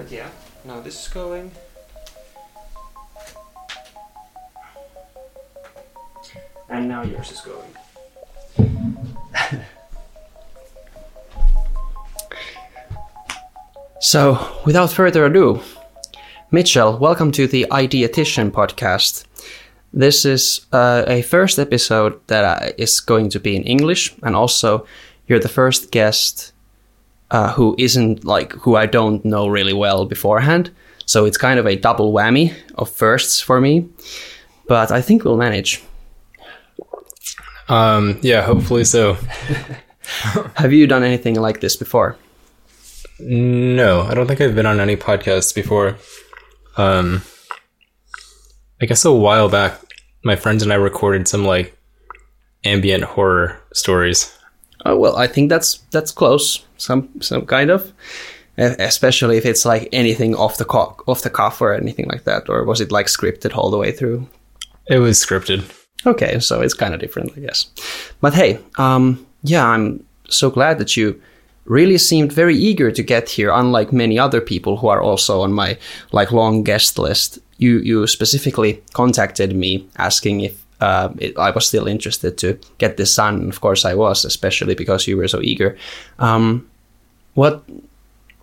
But yeah, now this is going. And now yours is going. so, without further ado, Mitchell, welcome to the Ideatician podcast. This is uh, a first episode that uh, going to be in English, and also you're the first guest uh, who isn't like who I don't know really well beforehand. So it's kind of a double whammy of firsts for me, but I think we'll manage. Um, yeah, hopefully so. Have you done anything like this before? No, I don't think I've been on any podcasts before. Um, I guess a while back, my friends and I recorded some like ambient horror stories. Oh well, I think that's that's close. Some some kind of, especially if it's like anything off the co- off the cuff or anything like that, or was it like scripted all the way through? It was scripted. Okay, so it's kind of different, I guess. But hey, um, yeah, I'm so glad that you really seemed very eager to get here. Unlike many other people who are also on my like long guest list, you you specifically contacted me asking if uh, it, I was still interested to get this done. Of course, I was, especially because you were so eager. Um, what,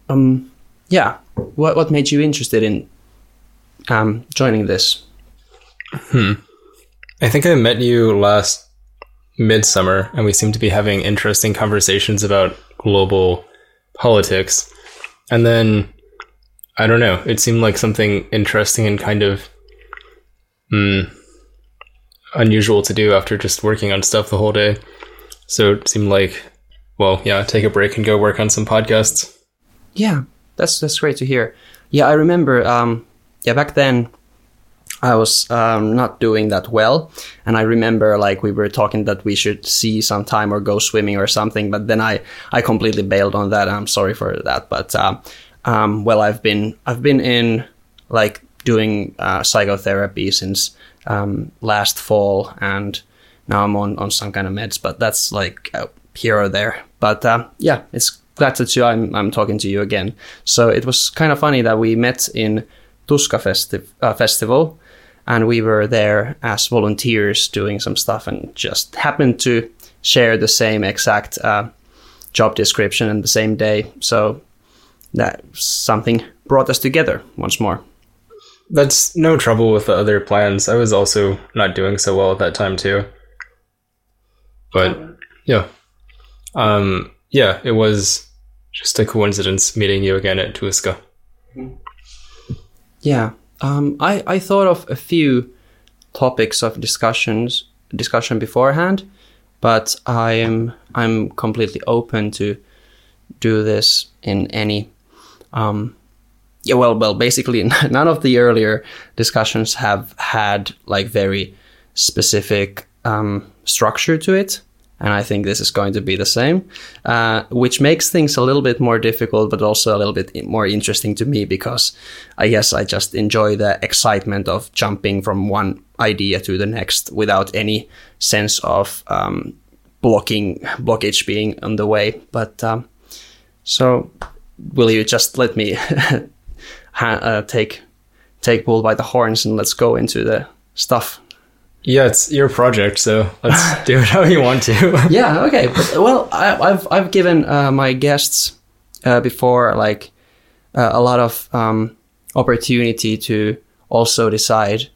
um, yeah, what what made you interested in um, joining this? Hmm. I think I met you last midsummer, and we seemed to be having interesting conversations about global politics. And then, I don't know, it seemed like something interesting and kind of mm, unusual to do after just working on stuff the whole day. So it seemed like, well, yeah, take a break and go work on some podcasts. Yeah, that's that's great to hear. Yeah, I remember. Um, yeah, back then I was um, not doing that well, and I remember like we were talking that we should see some time or go swimming or something. But then I I completely bailed on that. I'm sorry for that. But uh, um, well, I've been I've been in like doing uh, psychotherapy since um, last fall, and now I'm on on some kind of meds. But that's like here or there. But uh, yeah, it's glad that you I'm I'm talking to you again. So it was kind of funny that we met in Tuska festi- uh, festival, and we were there as volunteers doing some stuff, and just happened to share the same exact uh, job description and the same day. So that something brought us together once more. That's no trouble with the other plans. I was also not doing so well at that time too. But yeah. Um yeah, it was just a coincidence meeting you again at Tuska. Yeah, um, I I thought of a few topics of discussions discussion beforehand, but I am I'm completely open to do this in any. Um, yeah, well, well, basically, none of the earlier discussions have had like very specific um, structure to it, and I think this is going to be the same, uh, which makes things a little bit more difficult, but also a little bit more interesting to me because I guess I just enjoy the excitement of jumping from one idea to the next without any sense of um, blocking blockage being on the way. But um, so, will you just let me ha- uh, take take bull by the horns and let's go into the stuff? Yeah, it's your project, so let's do it how you want to. yeah okay but, well I, i've i've given uh, my guests uh, before like uh, a lot of um, opportunity to also decide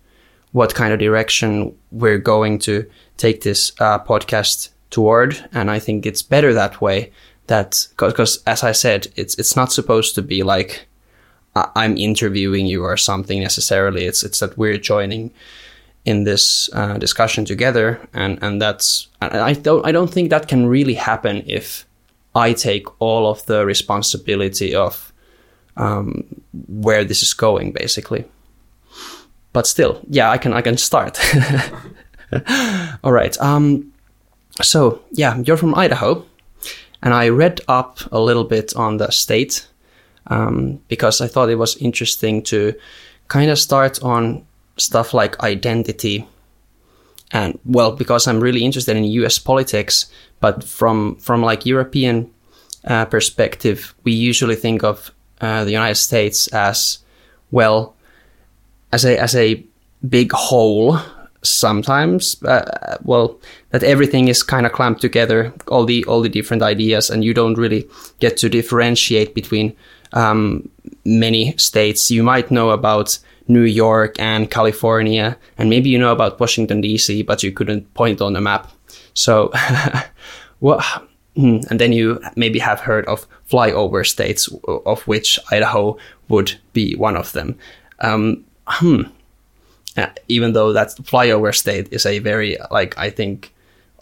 what kind of direction we're going to take this uh, podcast toward and i think it's better that way that because as i said it's it's not supposed to be like i'm interviewing you or something necessarily it's it's that we're joining in this uh, discussion together, and and that's I don't I don't think that can really happen if I take all of the responsibility of um, where this is going, basically. But still, yeah, I can I can start. all right. Um, so yeah, you're from Idaho, and I read up a little bit on the state um, because I thought it was interesting to kind of start on stuff like identity and well because i'm really interested in us politics but from from like european uh, perspective we usually think of uh, the United States as well as a as a big whole sometimes uh, well that everything is kind of clamped together all the all the different ideas and you don't really get to differentiate between um, many states you might know about New York and California and maybe you know about Washington DC but you couldn't point on a map so what hmm, and then you maybe have heard of flyover states of which Idaho would be one of them um, hmm uh, even though that flyover state is a very like I think.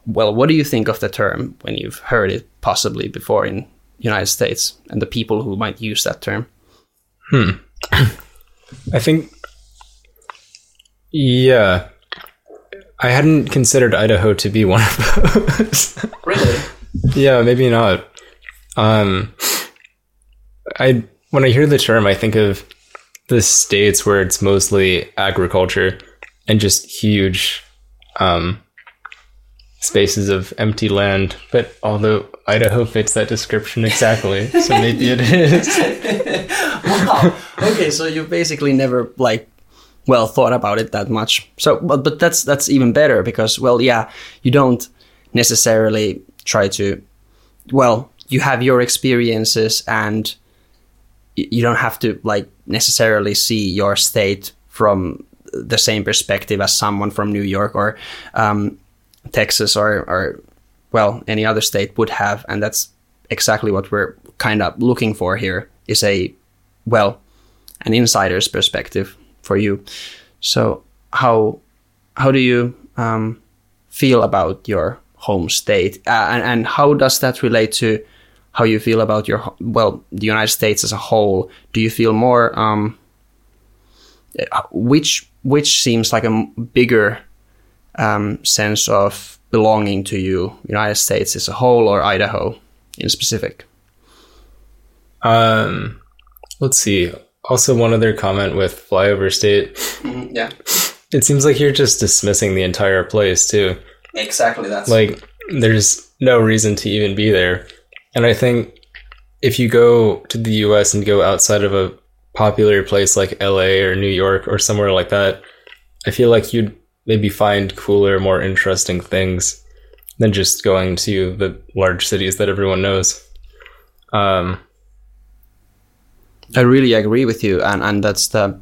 Well, what do you think of the term when you've heard it possibly before in United States and the people who might use that term? Hmm. I think, yeah, I hadn't considered Idaho to be one of those. really? Yeah, maybe not. Um, I when I hear the term, I think of the states where it's mostly agriculture and just huge um, spaces of empty land. But although Idaho fits that description exactly, so maybe it is. wow. Okay, so you basically never like well thought about it that much. So, but but that's that's even better because well, yeah, you don't necessarily try to. Well, you have your experiences and you don't have to like necessarily see your state from the same perspective as someone from New York or um, Texas or, or well any other state would have, and that's exactly what we're kind of looking for here is a well an insider's perspective for you. So how how do you um, feel about your home state, uh, and and how does that relate to how you feel about your well the United States as a whole. Do you feel more um, which which seems like a bigger um, sense of belonging to you, United States as a whole or Idaho in specific? Um, let's see. Also, one other comment with flyover state. Mm-hmm, yeah, it seems like you're just dismissing the entire place too. Exactly. That's like there's no reason to even be there. And I think if you go to the US and go outside of a popular place like LA or New York or somewhere like that, I feel like you'd maybe find cooler, more interesting things than just going to the large cities that everyone knows. Um, I really agree with you, and and that's the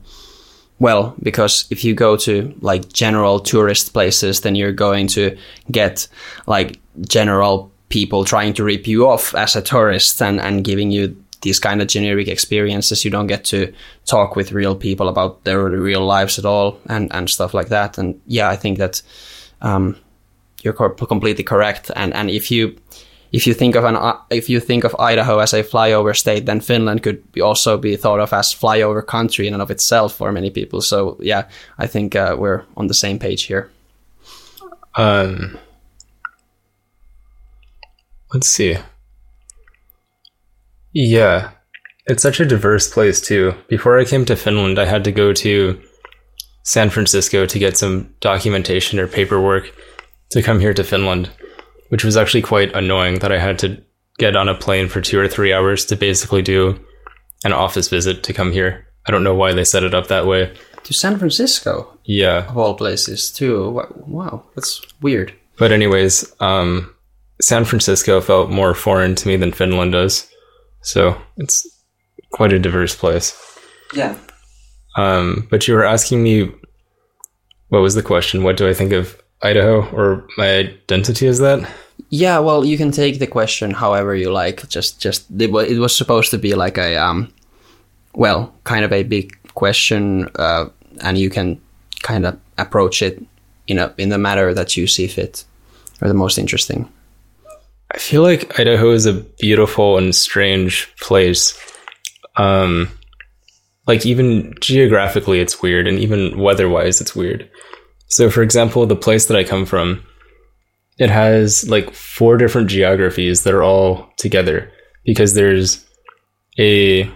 well because if you go to like general tourist places, then you're going to get like general people trying to rip you off as a tourist and, and giving you these kind of generic experiences. You don't get to talk with real people about their real lives at all and, and stuff like that. And yeah, I think that um, you're completely correct. And and if you if you think of an if you think of Idaho as a flyover state, then Finland could be also be thought of as flyover country in and of itself for many people. So yeah, I think uh, we're on the same page here. Um, Let's see. Yeah, it's such a diverse place too. Before I came to Finland, I had to go to San Francisco to get some documentation or paperwork to come here to Finland, which was actually quite annoying that I had to get on a plane for two or three hours to basically do an office visit to come here. I don't know why they set it up that way. To San Francisco? Yeah. Of all places, too. Wow, that's weird. But, anyways, um, San Francisco felt more foreign to me than Finland does. So it's quite a diverse place. Yeah. Um, but you were asking me, what was the question? What do I think of Idaho or my identity as that? Yeah, well, you can take the question however you like. Just, just it was, it was supposed to be like a, um, well, kind of a big question, uh, and you can kind of approach it in a in the manner that you see fit or the most interesting. I feel like Idaho is a beautiful and strange place. Um, like even geographically, it's weird, and even weather-wise, it's weird. So, for example, the place that I come from, it has like four different geographies that are all together because there's a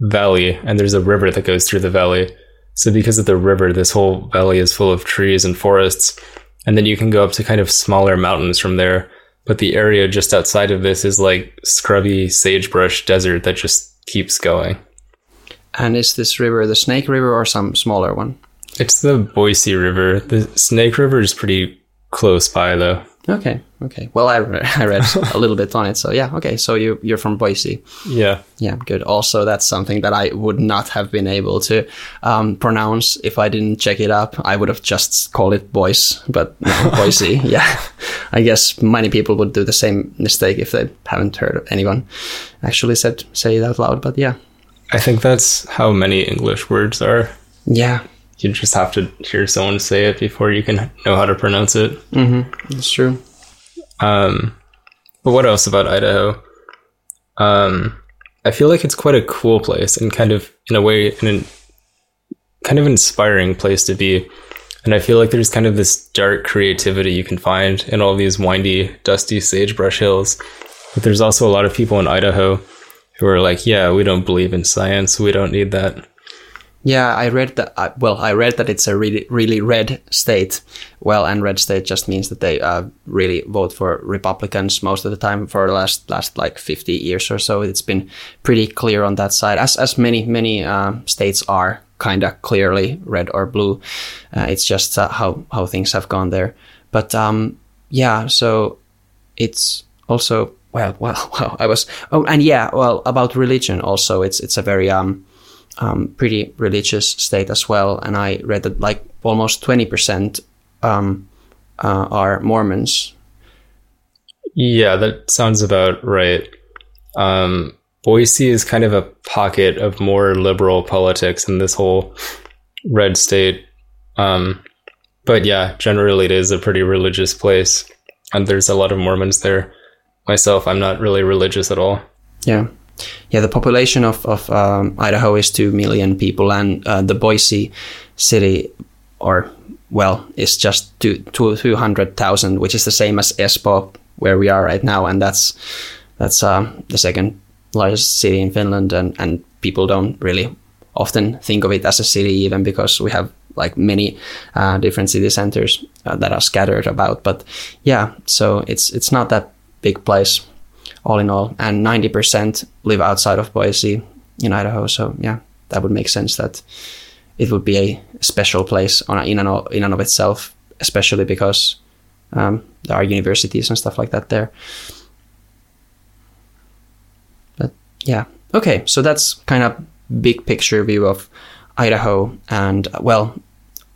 valley and there's a river that goes through the valley. So, because of the river, this whole valley is full of trees and forests, and then you can go up to kind of smaller mountains from there but the area just outside of this is like scrubby sagebrush desert that just keeps going. And is this river the Snake River or some smaller one? It's the Boise River. The Snake River is pretty close by, though. Okay, okay. Well, I, re- I read a little bit on it, so yeah. Okay, so you you're from Boise. Yeah. Yeah, good. Also, that's something that I would not have been able to um, pronounce if I didn't check it up. I would have just called it Boise, but no, Boise. yeah, I guess many people would do the same mistake if they haven't heard anyone actually said say it out loud. But yeah, I think that's how many English words are. yeah, You just have to hear someone say it before you can know how to pronounce it. it's true. Um, but what else about Idaho? Um, I feel like it's quite a cool place and kind of, in a way, an kind of inspiring place to be. And I feel like there's kind of this dark creativity you can find in all these windy, dusty sagebrush hills. But there's also a lot of people in Idaho who are like, yeah, we don't believe in science. We don't need that. Yeah, I read that. Uh, well, I read that it's a really, really red state. Well, and red state just means that they uh, really vote for Republicans most of the time for the last last like fifty years or so. It's been pretty clear on that side, as as many many uh, states are kind of clearly red or blue. Uh, it's just uh, how how things have gone there. But um, yeah, so it's also well, well, well. I was oh, and yeah, well about religion also. It's it's a very um um, pretty religious state as well. And I read that like almost 20% um, uh, are Mormons. Yeah, that sounds about right. Um, Boise is kind of a pocket of more liberal politics in this whole red state. Um, but yeah, generally it is a pretty religious place, and there's a lot of Mormons there. Myself, I'm not really religious at all. Yeah. Yeah, the population of, of um, Idaho is 2 million people, and uh, the Boise city, or well, is just two, two, 200,000, which is the same as Espoo, where we are right now. And that's that's uh, the second largest city in Finland. And, and people don't really often think of it as a city, even because we have like many uh, different city centers uh, that are scattered about. But yeah, so it's it's not that big place all in all, and 90% live outside of Boise in Idaho. So yeah, that would make sense that it would be a special place on in and of, in and of itself, especially because um, there are universities and stuff like that there. But yeah, okay, so that's kind of big picture view of Idaho, and well,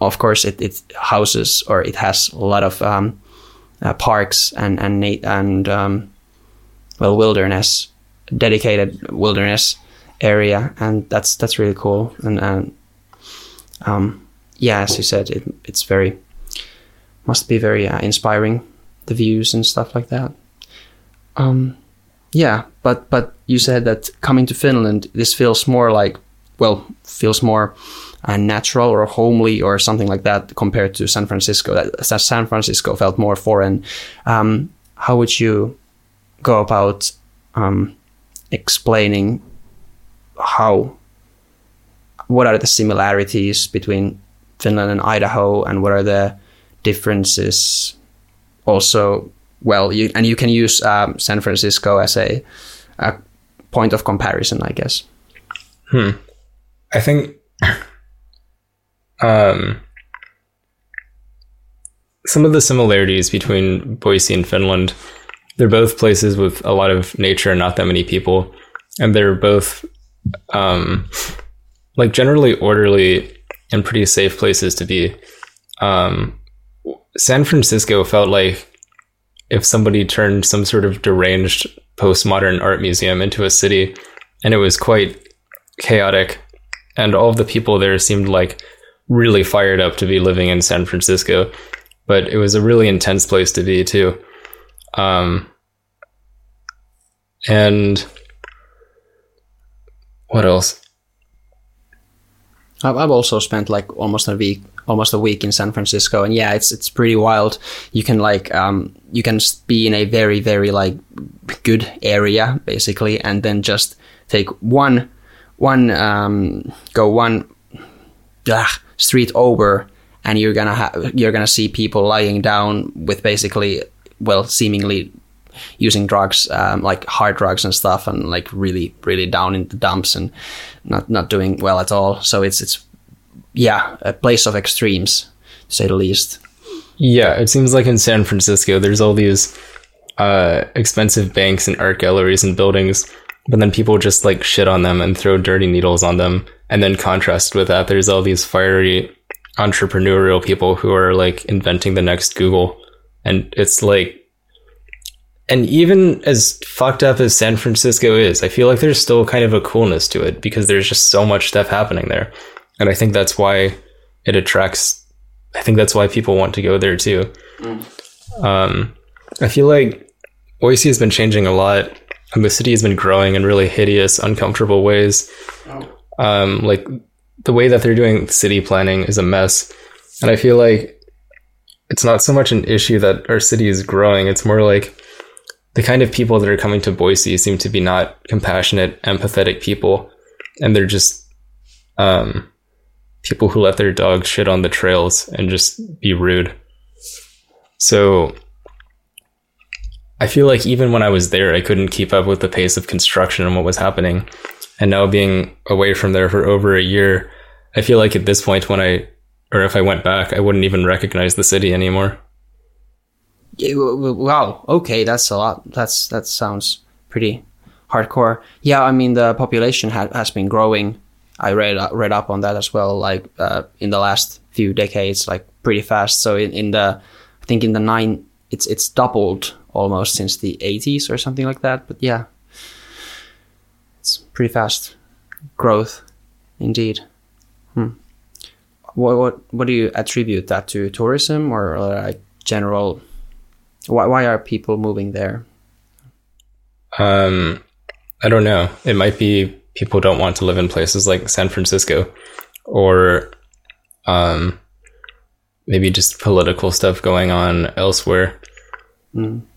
of course, it, it houses or it has a lot of um, uh, parks and and and um, well wilderness dedicated wilderness area and that's that's really cool. And, and um, yeah as you said it, it's very must be very uh, inspiring the views and stuff like that. Um, yeah but but you said that coming to finland this feels more like well feels more uh, natural or homely or something like that compared to san francisco that san francisco felt more foreign um, how would you go about um, explaining how what are the similarities between Finland and Idaho, and what are the differences? Also, well, you and you can use um, San Francisco as a, a point of comparison, I guess. Hmm. I think um, some of the similarities between Boise and Finland they're both places with a lot of nature and not that many people and they're both um, like generally orderly and pretty safe places to be um, san francisco felt like if somebody turned some sort of deranged postmodern art museum into a city and it was quite chaotic and all of the people there seemed like really fired up to be living in san francisco but it was a really intense place to be too um, and what else? I've I've also spent like almost a week, almost a week in San Francisco, and yeah, it's it's pretty wild. You can like um, you can be in a very very like good area basically, and then just take one one um, go one ah, street over, and you're gonna ha- you're gonna see people lying down with basically well seemingly using drugs, um, like hard drugs and stuff, and like really, really down in the dumps and not not doing well at all. So it's it's yeah, a place of extremes, to say the least. Yeah, it seems like in San Francisco, there's all these uh, expensive banks and art galleries and buildings, but then people just like shit on them and throw dirty needles on them. And then contrast with that, there's all these fiery entrepreneurial people who are like inventing the next Google. And it's like, and even as fucked up as San Francisco is, I feel like there's still kind of a coolness to it because there's just so much stuff happening there. And I think that's why it attracts, I think that's why people want to go there too. Um, I feel like Boise has been changing a lot, and the city has been growing in really hideous, uncomfortable ways. Um, like the way that they're doing city planning is a mess, and I feel like it's not so much an issue that our city is growing; it's more like the kind of people that are coming to Boise seem to be not compassionate, empathetic people, and they're just um, people who let their dogs shit on the trails and just be rude. So I feel like even when I was there, I couldn't keep up with the pace of construction and what was happening. And now being away from there for over a year, I feel like at this point, when I, or if I went back, I wouldn't even recognize the city anymore. Wow. Okay, that's a lot. That's that sounds pretty hardcore. Yeah, I mean the population ha- has been growing. I read uh, read up on that as well. Like uh, in the last few decades, like pretty fast. So in, in the, I think in the nine, it's it's doubled almost since the 80s or something like that. But yeah, it's pretty fast growth, indeed. Hmm. What what what do you attribute that to? Tourism or like general? Why why are people moving there? Um, I don't know. It might be people don't want to live in places like San Francisco, or um, maybe just political stuff going on elsewhere.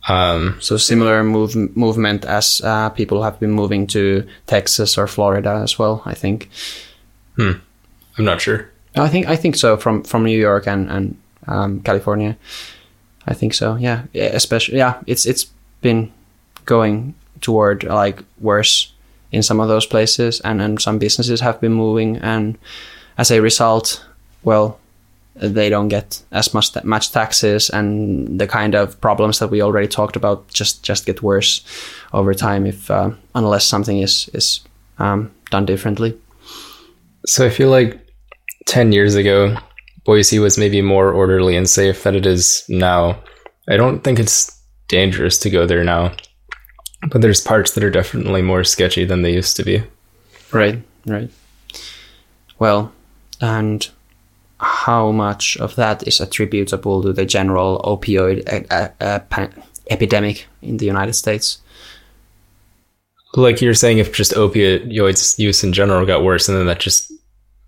Um, So similar move, movement as uh, people have been moving to Texas or Florida as well. I think. I'm not sure. I think I think so from from New York and and um, California. I think so. Yeah, Yeah, especially yeah. It's it's been going toward like worse in some of those places, and and some businesses have been moving, and as a result, well, they don't get as much much taxes, and the kind of problems that we already talked about just just get worse over time if uh, unless something is is um, done differently. So I feel like 10 years ago, Boise was maybe more orderly and safe than it is now. I don't think it's dangerous to go there now, but there's parts that are definitely more sketchy than they used to be. Right, right. Well, and how much of that is attributable to the general opioid uh, pan- epidemic in the United States? Like you're saying, if just opioids use in general got worse, and then that just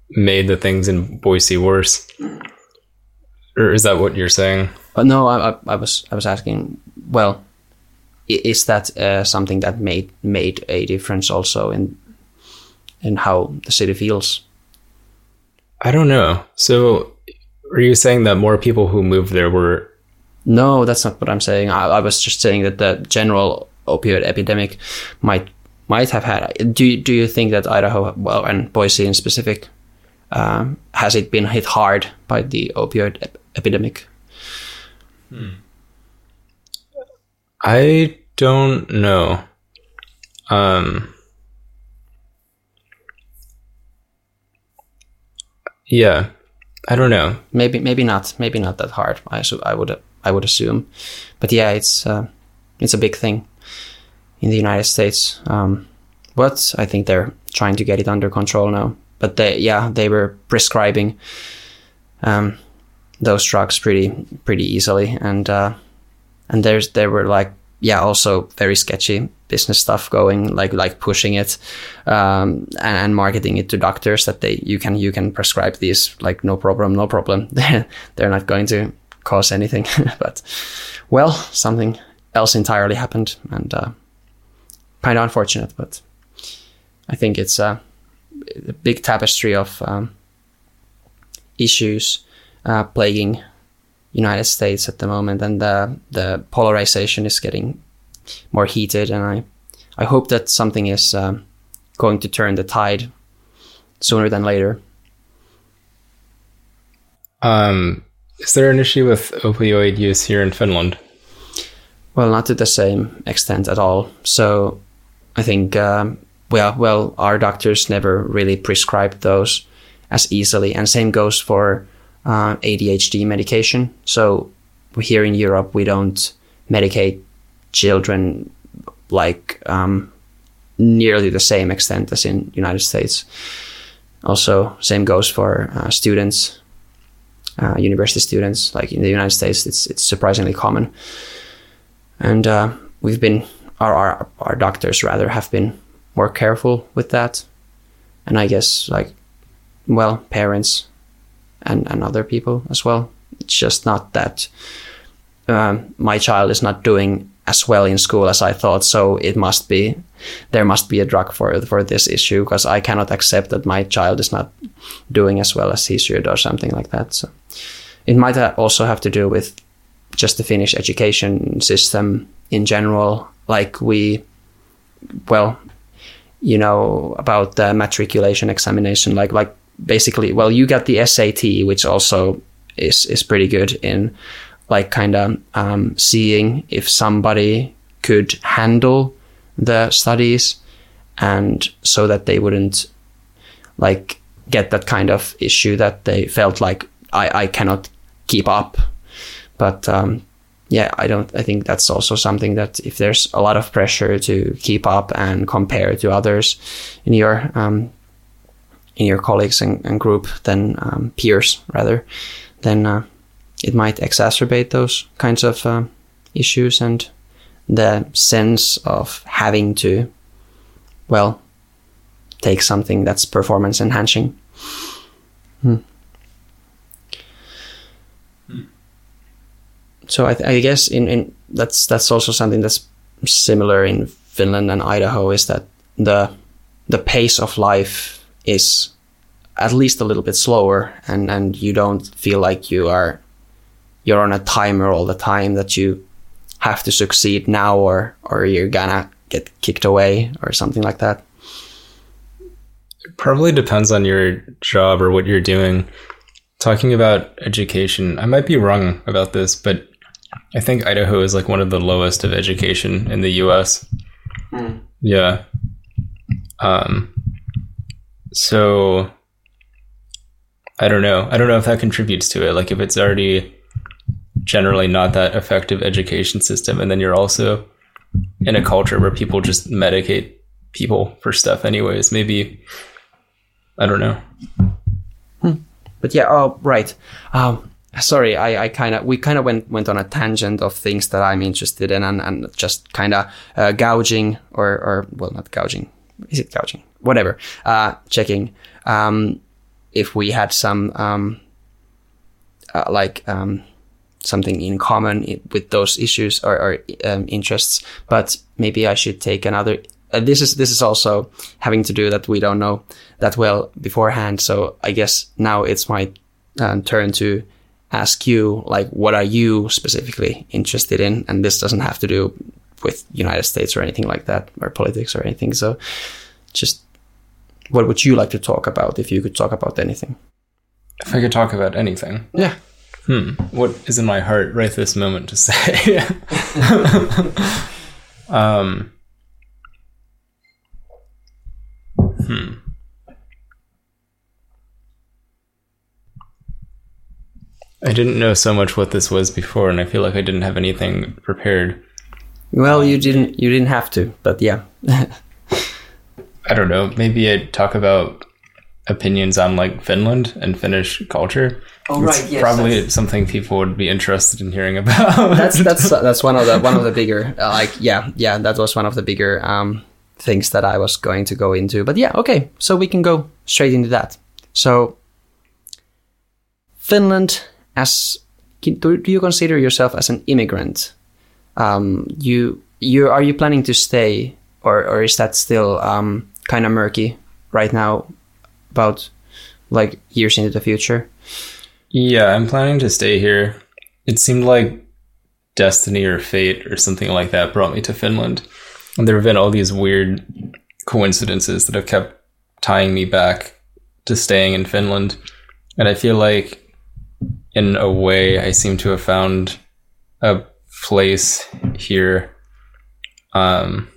made the things in Boise worse, or is that what you're saying? Uh, no, I, I, I was I was asking. Well, is that uh, something that made made a difference also in in how the city feels? I don't know. So, are you saying that more people who moved there were No, that's not what I'm saying. I, I was just saying that the general opioid epidemic might might have had. Do you- do you think that Idaho, well, and Boise in specific, um, has it been hit hard by the opioid ep- epidemic? I don't know. Um Yeah. I don't know. Maybe maybe not. Maybe not that hard. I su- I would I would assume, but yeah, it's uh, it's a big thing in the United States. Um, but I think they're trying to get it under control now. But they yeah they were prescribing um, those drugs pretty pretty easily, and uh, and there's there were like yeah also very sketchy business stuff going like like pushing it um, and, and marketing it to doctors that they you can you can prescribe these like no problem no problem. They're not going to cause anything but well something else entirely happened and uh, kind of unfortunate but I think it's uh, a big tapestry of um, issues uh, plaguing United States at the moment, and the the polarization is getting more heated, and I I hope that something is um, going to turn the tide sooner than later. Um, is there an issue with opioid use here in Finland? Well, not to the same extent at all. So, I think um, well, well, our doctors never really prescribe those as easily, and same goes for uh, ADHD medication. So, here in Europe, we don't medicate children like um, nearly the same extent as in United States. Also, same goes for uh, students, uh, university students. Like in the United States, it's it's surprisingly common, and uh, we've been our, our our doctors rather have been more careful with that, and I guess like well parents and and other people as well. It's just not that um, my child is not doing as well in school as I thought. So it must be there must be a drug for for this issue because I cannot accept that my child is not doing as well as he should or something like that. So it might also have to do with just the Finnish education system in general. Like we, well, you know about the matriculation examination. Like like basically, well, you get the SAT, which also is is pretty good in like kind of um, seeing if somebody could handle the studies and so that they wouldn't like get that kind of issue that they felt like I, I cannot keep up. But um, yeah, I don't. I think that's also something that if there's a lot of pressure to keep up and compare to others in your um, in your colleagues and, and group, than um, peers rather, then uh, it might exacerbate those kinds of uh, issues and the sense of having to, well, take something that's performance enhancing. Hmm. So I, th- I guess in, in that's that's also something that's similar in Finland and Idaho is that the the pace of life is at least a little bit slower and, and you don't feel like you are you're on a timer all the time that you have to succeed now or or you're gonna get kicked away or something like that. It probably depends on your job or what you're doing. Talking about education i might be wrong about this but i think idaho is like one of the lowest of education in the us mm. yeah. Um so i don't know i don't know if that contributes to it like if it's already generally not that effective education system. And then you're also in a culture where people just medicate people for stuff, anyways. Maybe, I don't know. Hmm. But yeah, oh, right. Um, sorry, I, I kind of, we kind of went, went on a tangent of things that I'm interested in and, and just kind of uh, gouging or, or, well, not gouging. Is it gouging? Whatever. Uh, checking um, if we had some, um, uh, like, um, something in common with those issues or, or um, interests. But maybe I should take another. Uh, this is this is also having to do that we don't know that well beforehand. So I guess now it's my uh, turn to ask you like what are you specifically interested in and this doesn't have to do with united states or anything like that or politics or anything so just what would you like to talk about if you could talk about anything if i could talk about anything yeah Hmm. What is in my heart right this moment to say? um. Hmm. I didn't know so much what this was before, and I feel like I didn't have anything prepared. Well, you didn't. You didn't have to, but yeah. I don't know. Maybe I'd talk about opinions on like Finland and Finnish culture. Oh right, yes, probably that's... something people would be interested in hearing about. that's that's that's one of the one of the bigger uh, like yeah yeah that was one of the bigger um, things that I was going to go into. But yeah, okay, so we can go straight into that. So Finland, as do, do you consider yourself as an immigrant? Um, you you are you planning to stay, or or is that still um, kind of murky right now? about like years into the future? Yeah, I'm planning to stay here. It seemed like destiny or fate or something like that brought me to Finland. And there have been all these weird coincidences that have kept tying me back to staying in Finland. And I feel like, in a way, I seem to have found a place here. Um,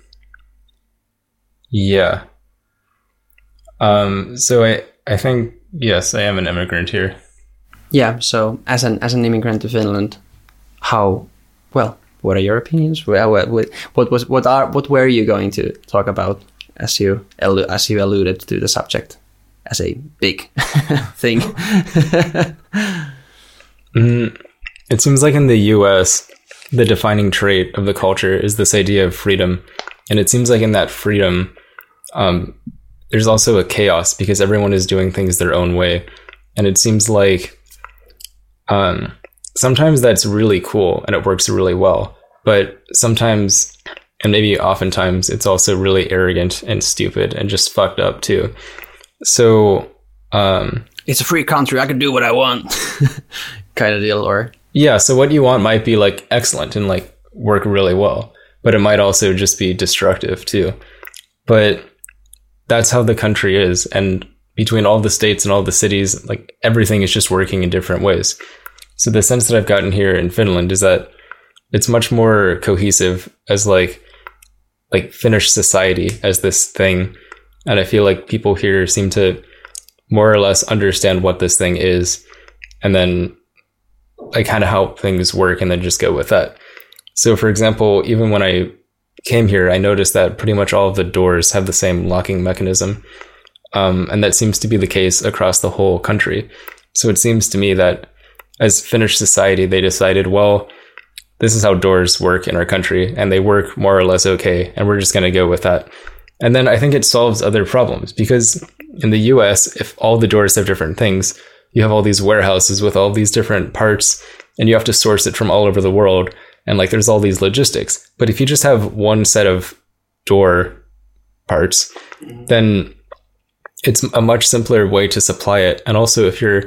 yeah. Um, so I, I think, yes, I am an immigrant here. Yeah. So as an as an immigrant to Finland, how well? What are your opinions? Well, what, what, what was what are what were you going to talk about as you as you alluded to the subject as a big thing? Mm, it seems like in the US, the defining trait of the culture is this idea of freedom. And it seems like in that freedom, um, there's also a chaos because everyone is doing things their own way. And it seems like um, sometimes that's really cool and it works really well. But sometimes, and maybe oftentimes, it's also really arrogant and stupid and just fucked up too. So, um, it's a free country. I can do what I want, kind of deal. Or yeah, so what you want might be like excellent and like work really well, but it might also just be destructive too. But that's how the country is. And between all the states and all the cities, like everything is just working in different ways. So the sense that I've gotten here in Finland is that it's much more cohesive as like like Finnish society as this thing. And I feel like people here seem to more or less understand what this thing is and then like kind of how things work and then just go with that. So for example, even when I came here, I noticed that pretty much all of the doors have the same locking mechanism. Um, and that seems to be the case across the whole country. So it seems to me that as Finnish society, they decided, well, this is how doors work in our country, and they work more or less okay, and we're just going to go with that. And then I think it solves other problems because in the US, if all the doors have different things, you have all these warehouses with all these different parts, and you have to source it from all over the world. And like there's all these logistics. But if you just have one set of door parts, then it's a much simpler way to supply it. And also, if your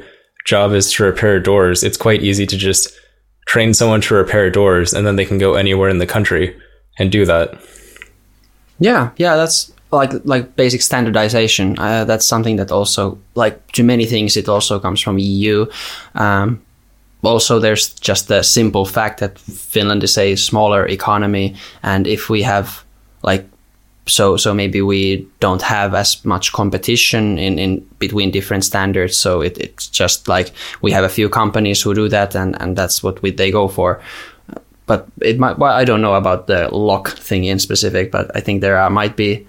job is to repair doors, it's quite easy to just train someone to repair doors and then they can go anywhere in the country and do that. Yeah, yeah, that's like like basic standardization. Uh, that's something that also like to many things it also comes from EU. Um, also, there's just the simple fact that Finland is a smaller economy, and if we have like so so maybe we don't have as much competition in, in between different standards. So it, it's just like we have a few companies who do that and, and that's what we, they go for. But it might well, i don't know about the lock thing in specific but i think there are, might be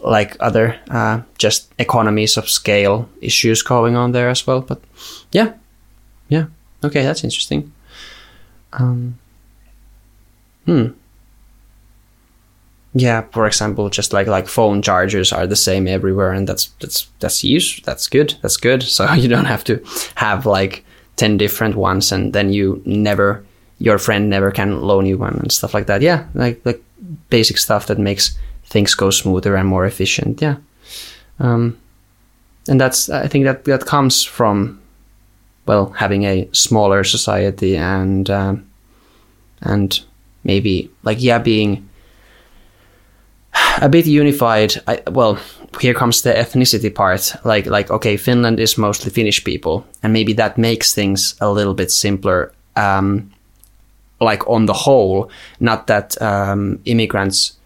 like other uh, just economies of scale issues going on there as well. But yeah. Yeah okay that's interesting. Um, hmm. Yeah for example just like like phone chargers are the same everywhere and that's that's that's use that's good that's good. So you don't have to have like 10 different ones and then you never your friend never can loan you one and stuff like that. Yeah like like basic stuff that makes things go smoother and more efficient yeah. Um, and that's i think that that comes from well having a smaller society and um, and maybe like yeah being a bit unified. I, well, here comes the ethnicity part. Like, like okay, Finland is mostly Finnish people, and maybe that makes things a little bit simpler. Um, like on the whole, not that um, immigrants.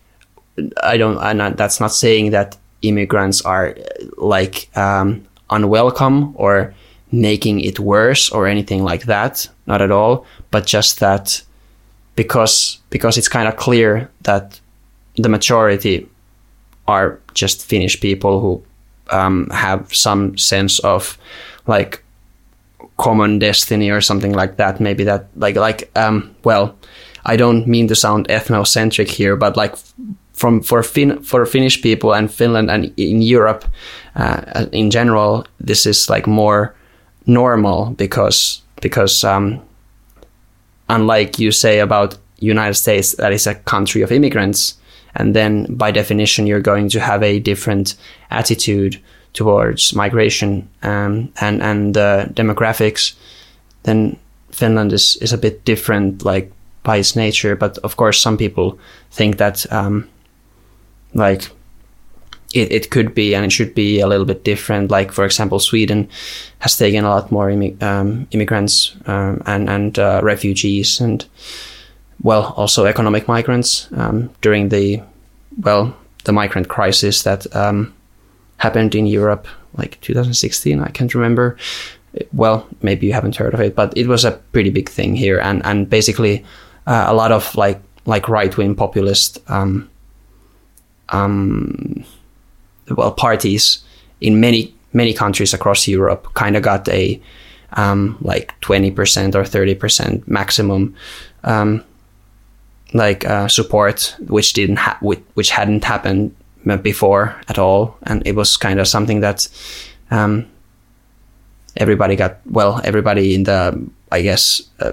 I don't. I'm not, that's not saying that immigrants are like um, unwelcome or making it worse or anything like that. Not at all. But just that because because it's kind of clear that the majority are just Finnish people who um, have some sense of like common destiny or something like that. Maybe that like like um, well, I don't mean to sound ethnocentric here, but like from for fin for Finnish people and Finland and in Europe uh, in general, this is like more normal because because um, unlike you say about United States, that is a country of immigrants and then by definition you're going to have a different attitude towards migration um, and and uh, demographics then Finland is, is a bit different like by its nature. But of course, some people think that um, like it, it could be and it should be a little bit different. Like for example, Sweden has taken a lot more immi- um, immigrants um, and and uh, refugees and well also economic migrants um, during the well the migrant crisis that um, happened in Europe like 2016. I can't remember. Well, maybe you haven't heard of it, but it was a pretty big thing here, and and basically uh, a lot of like like right wing populist um, um, well parties in many many countries across Europe kind of got a um, like 20% or 30% maximum um, like uh, support which didn't ha- which, hadn't happened before at all. And it was kind of something that um, everybody got well everybody in the i guess uh,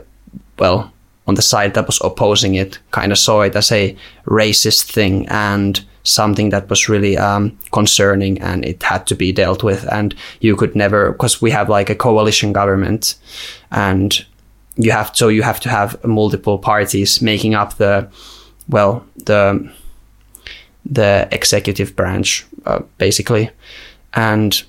well on the side that was opposing it kind of saw it as a racist thing. And something that was really um, concerning and it had to be dealt with. And you could never because we have like a coalition government and you have so you have to have multiple parties making up the well the the executive branch uh, basically. And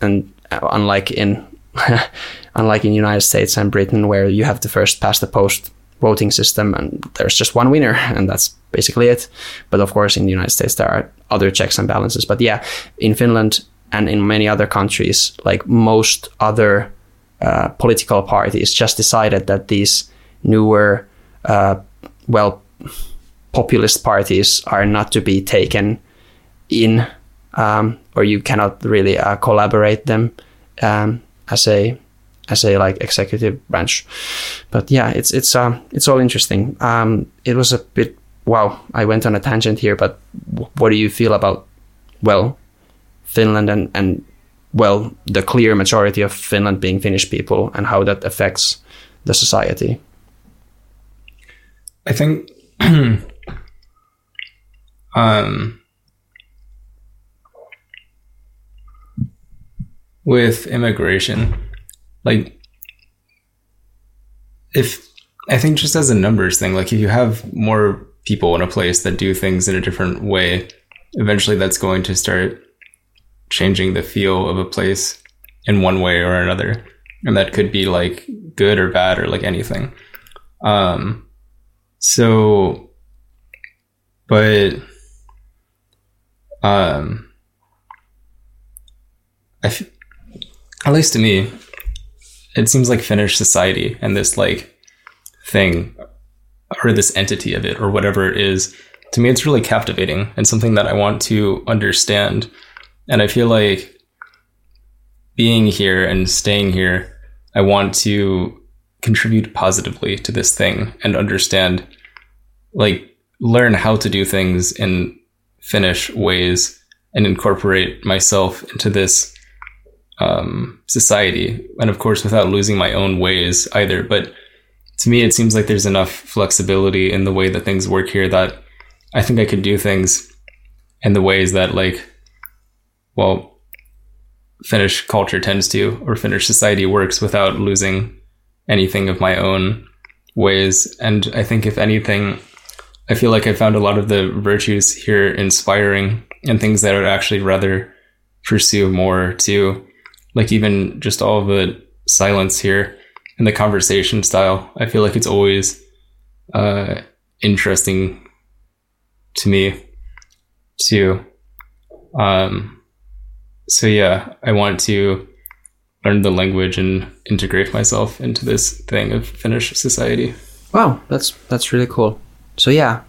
and unlike in unlike in United States and Britain where you have to first past the post voting system and there's just one winner and that's basically it but of course in the United States there are other checks and balances but yeah in Finland and in many other countries like most other uh, political parties just decided that these newer uh, well populist parties are not to be taken in um, or you cannot really uh, collaborate them um, as a as a like executive branch. But yeah, it's it's uh, it's all interesting. Um, it was a bit wow. I went on a tangent here, but what do you feel about well Finland and and well the clear majority of Finland being Finnish people and how that affects the society? I think um with immigration like if I think just as a numbers thing, like if you have more people in a place that do things in a different way, eventually that's going to start changing the feel of a place in one way or another. And that could be like good or bad or like anything. Um so but um I f- at least to me, it seems like Finnish society and this like thing or this entity of it or whatever it is. To me, it's really captivating and something that I want to understand. And I feel like being here and staying here, I want to contribute positively to this thing and understand, like, learn how to do things in Finnish ways and incorporate myself into this um, society, and of course, without losing my own ways either. But to me, it seems like there's enough flexibility in the way that things work here that I think I could do things in the ways that, like, well, Finnish culture tends to, or Finnish society works without losing anything of my own ways. And I think, if anything, I feel like I found a lot of the virtues here inspiring and things that I would actually rather pursue more too like even just all the silence here and the conversation style. I feel like it's always uh, interesting to me too. Um, so yeah, I want to learn the language and integrate myself into this thing of Finnish society. Wow, that's that's really cool. So yeah,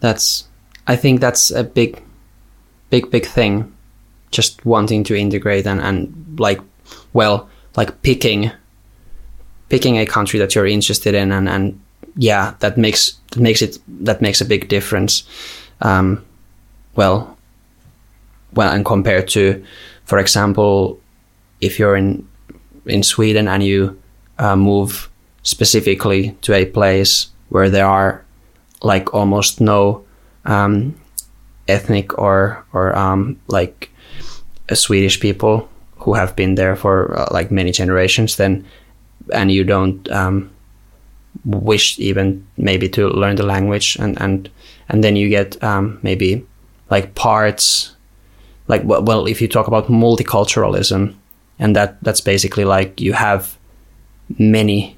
that's I think that's a big, big, big thing just wanting to integrate and, and like well like picking picking a country that you're interested in and, and yeah that makes that makes it that makes a big difference um, well well and compared to for example if you're in in Sweden and you uh, move specifically to a place where there are like almost no um, ethnic or or um, like Swedish people who have been there for uh, like many generations, then and you don't um, wish even maybe to learn the language and and and then you get um, maybe like parts like well, if you talk about multiculturalism and that that's basically like you have many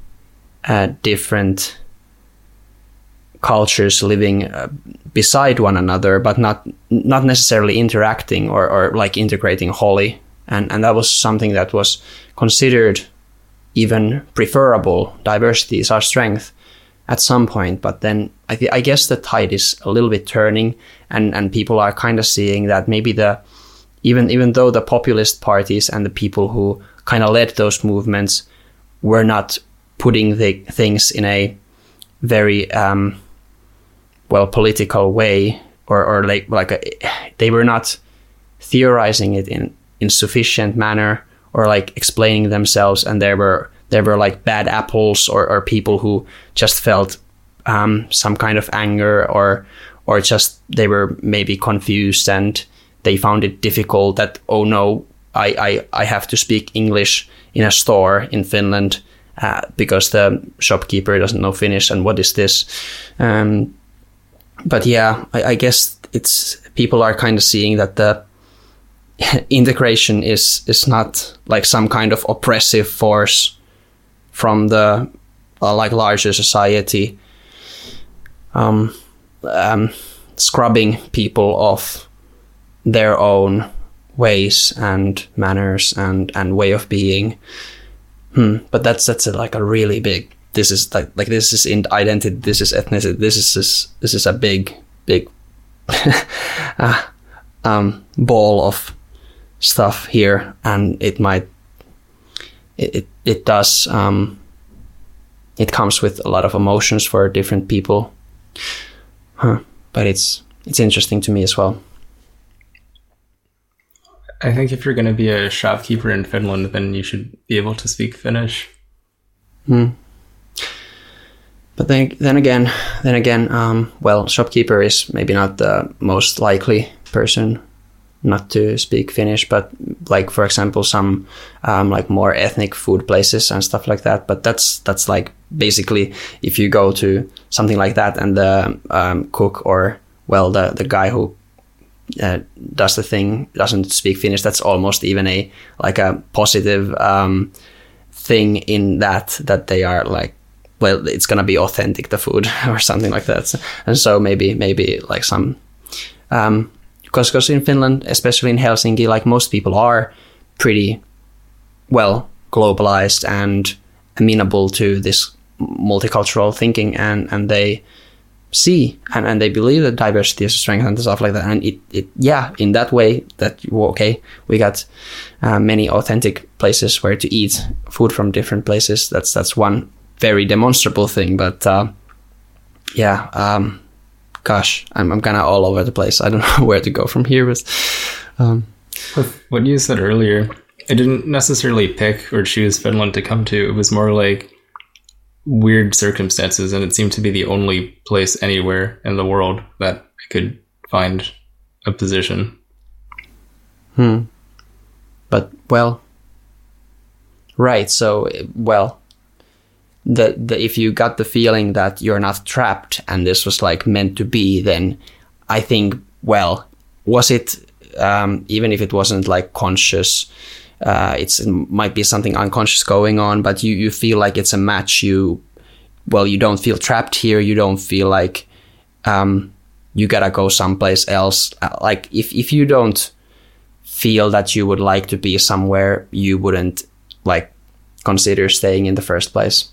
uh, different cultures living uh, beside one another but not not necessarily interacting or, or like integrating wholly. And and that was something that was considered even preferable diversity is our strength at some point but then I, th- I guess the tide is a little bit turning and and people are kind of seeing that maybe the even even though the populist parties and the people who kind of led those movements were not putting the things in a very um, well political way or, or like like a, they were not theorizing it in in sufficient manner or like explaining themselves and there were there were like bad apples or, or people who just felt um, some kind of anger or or just they were maybe confused and they found it difficult that oh no I, I, I have to speak English in a store in Finland uh, because the shopkeeper doesn't know Finnish and what is this? Um, but yeah, I, I guess it's people are kind of seeing that the integration is is not like some kind of oppressive force from the uh, like larger society um, um, scrubbing people of their own ways and manners and and way of being hmm. but that's that's a, like a really big this is like like this is in identity this is ethnicity this is this, this is a big big uh, um, ball of stuff here and it might it it, it does um, it comes with a lot of emotions for different people huh. but it's it's interesting to me as well I think if you're going to be a shopkeeper in Finland, then you should be able to speak Finnish. Hmm. But then, then again, then again, um, well, shopkeeper is maybe not the most likely person not to speak Finnish, but like for example, some um, like more ethnic food places and stuff like that. But that's that's like basically if you go to something like that and the um, cook or well the the guy who uh, does the thing doesn't speak Finnish, that's almost even a like a positive um, thing in that that they are like well, it's gonna be authentic the food or something like that. And so maybe maybe like some um, because because in Finland, especially in Helsinki, like most people are pretty well globalized and amenable to this multicultural thinking and and they see and, and they believe that diversity is a strength and stuff like that and it, it yeah in that way that okay we got uh, many authentic places where to eat food from different places that's that's one very demonstrable thing. But uh, yeah, um, gosh, I'm, I'm kind of all over the place. I don't know where to go from here. But um, what you said earlier, I didn't necessarily pick or choose Finland to come to. It was more like weird circumstances, and it seemed to be the only place anywhere in the world that I could find a position. Hmm. But well, right. So well, the, the if you got the feeling that you're not trapped and this was like meant to be, then I think well, was it um, even if it wasn't like conscious, uh, it's it might be something unconscious going on, but you you feel like it's a match. You well, you don't feel trapped here. You don't feel like um, you gotta go someplace else. Uh, like if if you don't feel that you would like to be somewhere, you wouldn't like consider staying in the first place.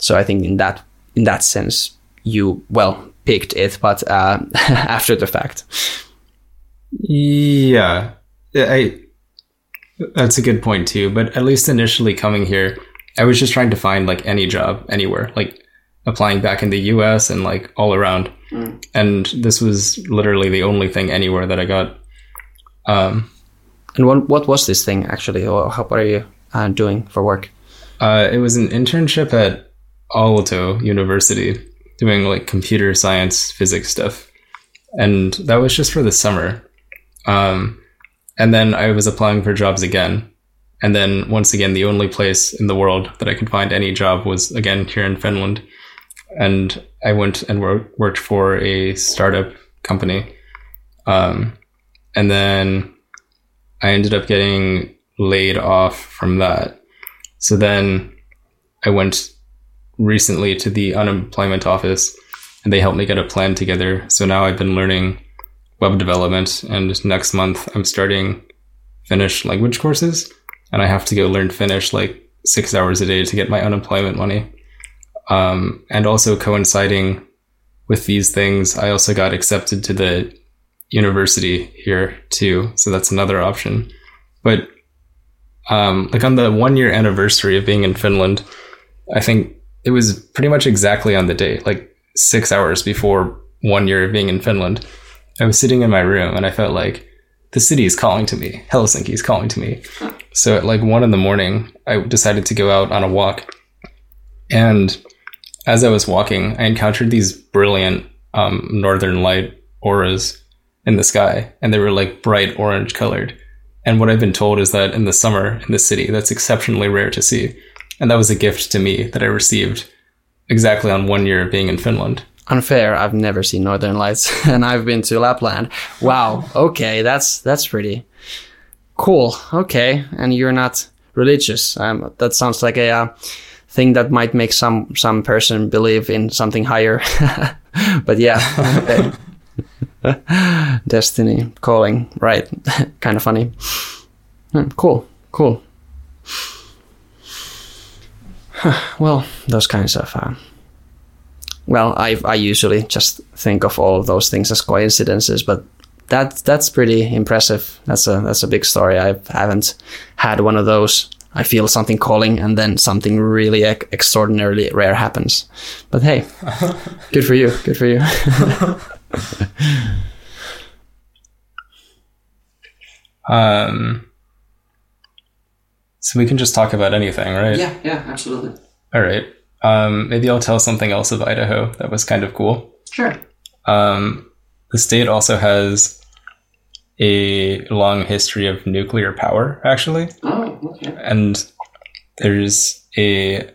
So I think in that in that sense, you well picked it, but uh, after the fact. Yeah, I. That's a good point too. But at least initially coming here, I was just trying to find like any job anywhere, like applying back in the U.S. and like all around. Mm. And this was literally the only thing anywhere that I got. Um, and what what was this thing actually, or what are you uh, doing for work? Uh, it was an internship at Aalto University doing like computer science physics stuff. And that was just for the summer. Um, and then I was applying for jobs again. And then once again, the only place in the world that I could find any job was again here in Finland. and I went and wor- worked for a startup company. Um, and then I ended up getting laid off from that. So then I went recently to the unemployment office and they helped me get a plan together. So now I've been learning web development and next month I'm starting Finnish language courses and I have to go learn Finnish like six hours a day to get my unemployment money. Um, and also coinciding with these things, I also got accepted to the university here too. So that's another option. But um, like on the one year anniversary of being in Finland, I think it was pretty much exactly on the day, like six hours before one year of being in Finland. I was sitting in my room and I felt like the city is calling to me. Helsinki is calling to me. So at like one in the morning, I decided to go out on a walk. And as I was walking, I encountered these brilliant um, northern light auras in the sky, and they were like bright orange colored. And what I've been told is that in the summer in the city, that's exceptionally rare to see. And that was a gift to me that I received exactly on one year of being in Finland. Unfair. I've never seen Northern Lights, and I've been to Lapland. Wow. Okay, that's that's pretty cool. Okay, and you're not religious. Um, that sounds like a uh, thing that might make some some person believe in something higher. but yeah, destiny calling. Right. kind of funny. Hmm, cool. Cool. well, those kinds of. Uh, well, I I usually just think of all of those things as coincidences, but that that's pretty impressive. That's a that's a big story. I haven't had one of those. I feel something calling, and then something really ex- extraordinarily rare happens. But hey, good for you. Good for you. um, so we can just talk about anything, right? Yeah, yeah, absolutely. All right. Um, maybe I'll tell something else of Idaho that was kind of cool. Sure. Um, the state also has a long history of nuclear power, actually. Oh, okay. And there's a.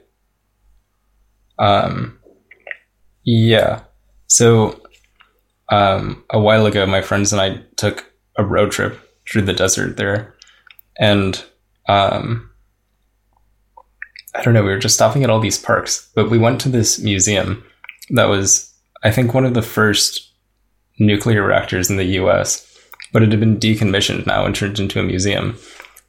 Um, yeah. So um, a while ago, my friends and I took a road trip through the desert there. And um, I don't know, we were just stopping at all these parks, but we went to this museum that was, I think, one of the first nuclear reactors in the US, but it had been decommissioned now and turned into a museum.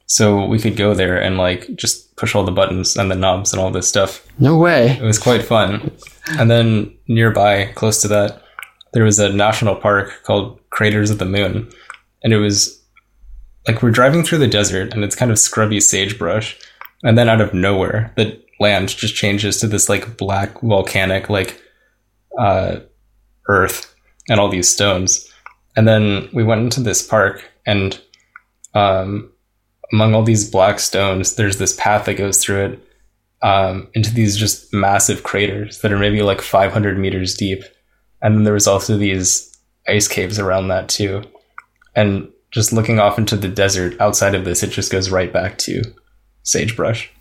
So we could go there and like just push all the buttons and the knobs and all this stuff. No way. It was quite fun. And then nearby, close to that, there was a national park called Craters of the Moon. And it was like we're driving through the desert and it's kind of scrubby sagebrush. And then out of nowhere, the land just changes to this like black volcanic like uh, earth and all these stones. And then we went into this park and um, among all these black stones, there's this path that goes through it um, into these just massive craters that are maybe like 500 meters deep. And then there was also these ice caves around that too. And just looking off into the desert outside of this, it just goes right back to sagebrush.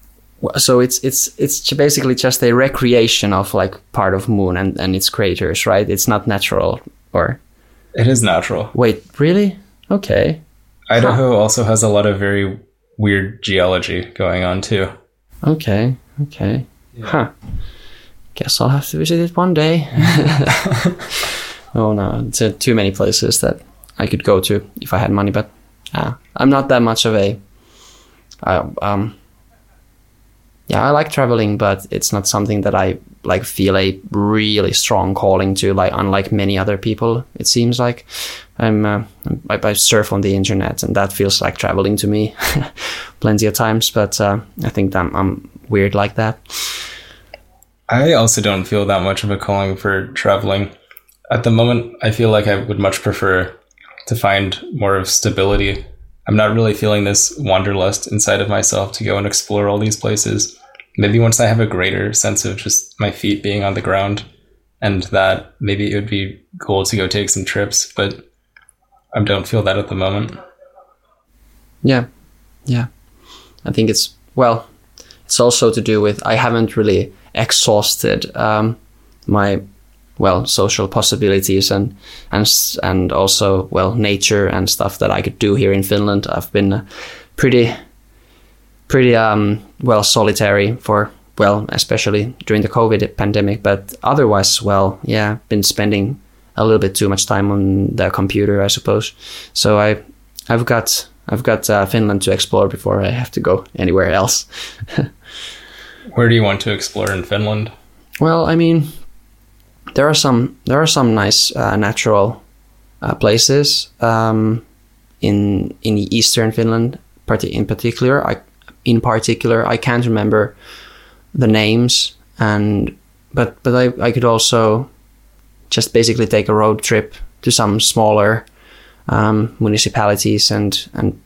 So it's it's it's basically just a recreation of like part of moon and and its craters, right? It's not natural or. It is natural. Wait, really? Okay. Idaho huh. also has a lot of very weird geology going on too. Okay. Okay. Yeah. Huh. Guess I'll have to visit it one day. oh no, it's uh, too many places that I could go to if I had money, but uh, I'm not that much of a. Uh, um, yeah, I like traveling, but it's not something that I like feel a really strong calling to. Like unlike many other people, it seems like I'm uh, I, I, surf on the internet, and that feels like traveling to me, plenty of times. But uh, I think I'm, I'm weird like that. I also don't feel that much of a calling for traveling. At the moment, I feel like I would much prefer to find more of stability. I'm not really feeling this wanderlust inside of myself to go and explore all these places. Maybe once I have a greater sense of just my feet being on the ground and that maybe it would be cool to go take some trips, but I don't feel that at the moment. Yeah. Yeah. I think it's, well, it's also to do with I haven't really exhausted um, my well social possibilities and and and also well nature and stuff that I could do here in Finland. I've been uh, pretty pretty um, well solitary for well especially during the COVID pandemic, but otherwise well yeah been spending a little bit too much time on the computer I suppose. So I I've got I've got uh, Finland to explore before I have to go anywhere else. Where do you want to explore in Finland? Well, I mean, there are some there are some nice uh, natural uh, places um, in in eastern Finland, in particular. I in particular I can't remember the names, and but but I, I could also just basically take a road trip to some smaller um, municipalities and and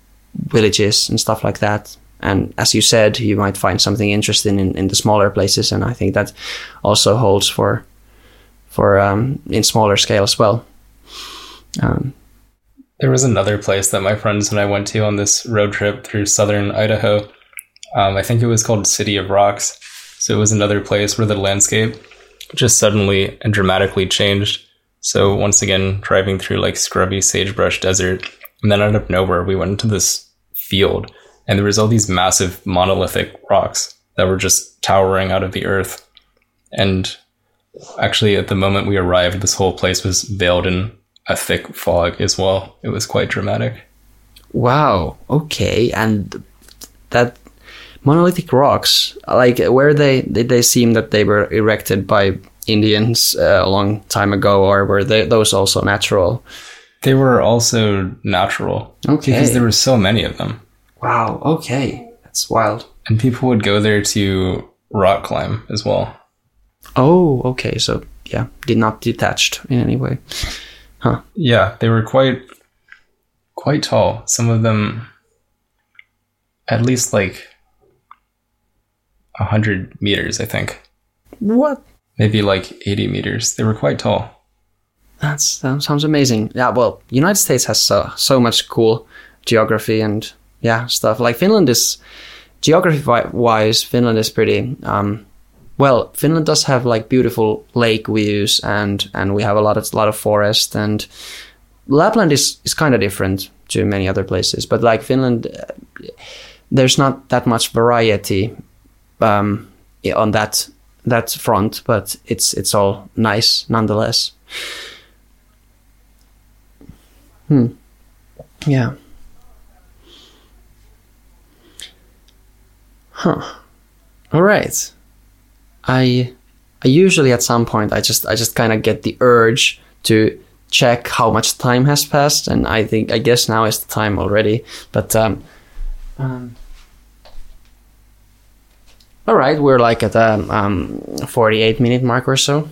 villages and stuff like that. And as you said, you might find something interesting in, in the smaller places, and I think that also holds for for um, in smaller scale as well. Um, There was another place that my friends and I went to on this road trip through southern Idaho. Um, I think it was called City of Rocks. So it was another place where the landscape just suddenly and dramatically changed. So once again, driving through like scrubby sagebrush desert, and then out of nowhere, we went into this field, and there was all these massive monolithic rocks that were just towering out of the earth. And actually, at the moment we arrived, this whole place was veiled in a thick fog as well. It was quite dramatic. wow. Okay, and that monolithic rocks, like where they did they seem that they were erected by Indians uh, a long time ago, or were they those also natural? They were also natural Okay. because there were so many of them. Wow. Okay, that's wild. And people would go there to rock climb as well. Oh, okay. So yeah, did not detached in any way. Huh. Yeah, they were quite quite tall. Some of them at least like a hundred meters, I think. What? Maybe like eighty meters. They were quite tall. That's that sounds amazing. Yeah, well, United States has so so much cool geography and yeah stuff. Like Finland is geography wise, Finland is pretty. Um, well, Finland does have like beautiful lake views and and we have a lot of lot of forest and Lapland is is kind of different to many other places. But like Finland, uh, there's not that much variety um, on that that front, but it's it's all nice nonetheless. Hmm. Yeah. Huh. All right. I I usually at some point I just I just kind of get the urge to check how much time has passed, and I think I guess now is the time already. But um, um all right, we're like at a um, 48 minute mark or so.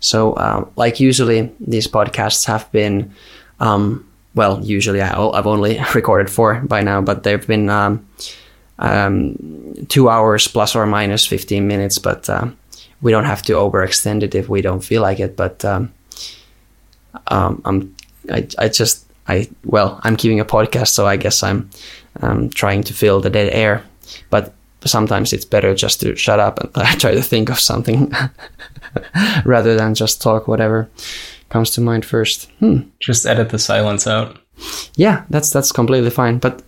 So, uh, like usually, these podcasts have been, um, well, usually I, I've only recorded four by now, but they've been um, um, two hours plus or minus 15 minutes. But uh, we don't have to overextend it if we don't feel like it. But um, um, I'm, I, I just, I well, I'm keeping a podcast, so I guess I'm um, trying to fill the dead air. But sometimes it's better just to shut up and try to think of something rather than just talk whatever comes to mind first. Hmm. Just edit the silence out. Yeah, that's that's completely fine. But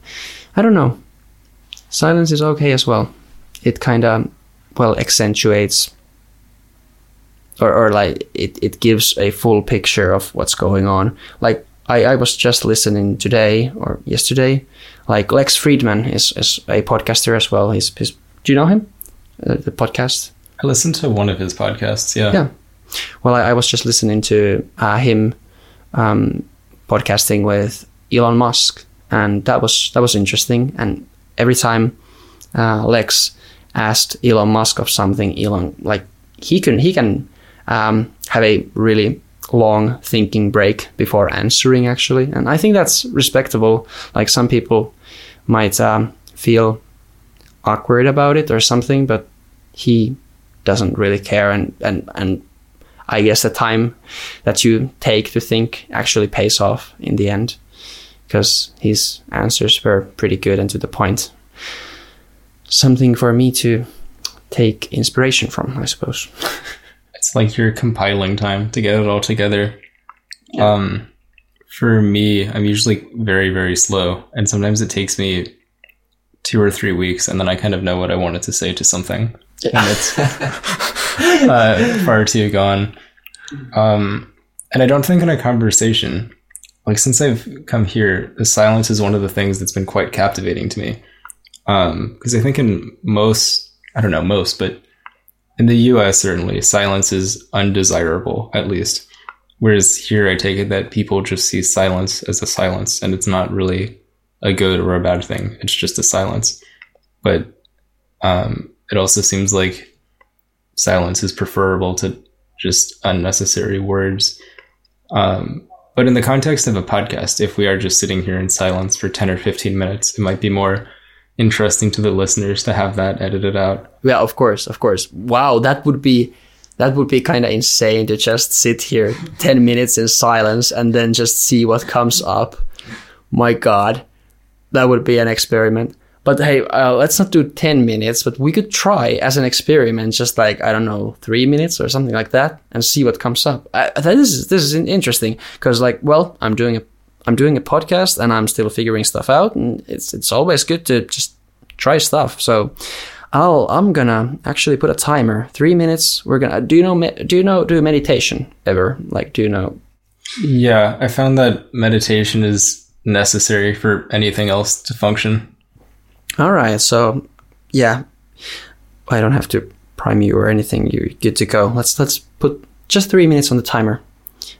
I don't know. Silence is okay as well. It kind of well accentuates or, or like it, it gives a full picture of what's going on. Like I, I was just listening today or yesterday. Like Lex Fridman is, is a podcaster as well. He's, he's do you know him? Uh, the podcast. I listened to one of his podcasts. Yeah. Yeah. Well, I, I was just listening to uh, him um, podcasting with Elon Musk, and that was that was interesting. And every time uh, Lex asked Elon Musk of something, Elon like he can he can um, have a really long thinking break before answering actually, and I think that's respectable. Like some people might um, feel awkward about it or something, but he doesn't really care. And and and I guess the time that you take to think actually pays off in the end because his answers were pretty good and to the point. Something for me to take inspiration from, I suppose. It's like you're compiling time to get it all together. Um, for me, I'm usually very, very slow, and sometimes it takes me two or three weeks, and then I kind of know what I wanted to say to something, and it's uh, far too gone. Um, and I don't think in a conversation, like since I've come here, the silence is one of the things that's been quite captivating to me. Because I think in most, I don't know most, but in the U.S. certainly, silence is undesirable, at least. Whereas here, I take it that people just see silence as a silence, and it's not really a good or a bad thing. It's just a silence. But um, it also seems like silence is preferable to just unnecessary words. Um, but in the context of a podcast, if we are just sitting here in silence for 10 or 15 minutes, it might be more interesting to the listeners to have that edited out. Yeah, of course, of course. Wow, that would be that would be kind of insane to just sit here 10 minutes in silence and then just see what comes up. My god. That would be an experiment. But hey, uh, let's not do 10 minutes, but we could try as an experiment, just like, I don't know, three minutes or something like that and see what comes up. I, this is, this is interesting because like, well, I'm doing a, I'm doing a podcast and I'm still figuring stuff out and it's, it's always good to just try stuff. So I'll, I'm gonna actually put a timer, three minutes. We're gonna, do you know, do you know, do meditation ever? Like, do you know? Yeah, I found that meditation is necessary for anything else to function. All right. So, yeah, I don't have to prime you or anything. You're good to go. Let's let's put just three minutes on the timer,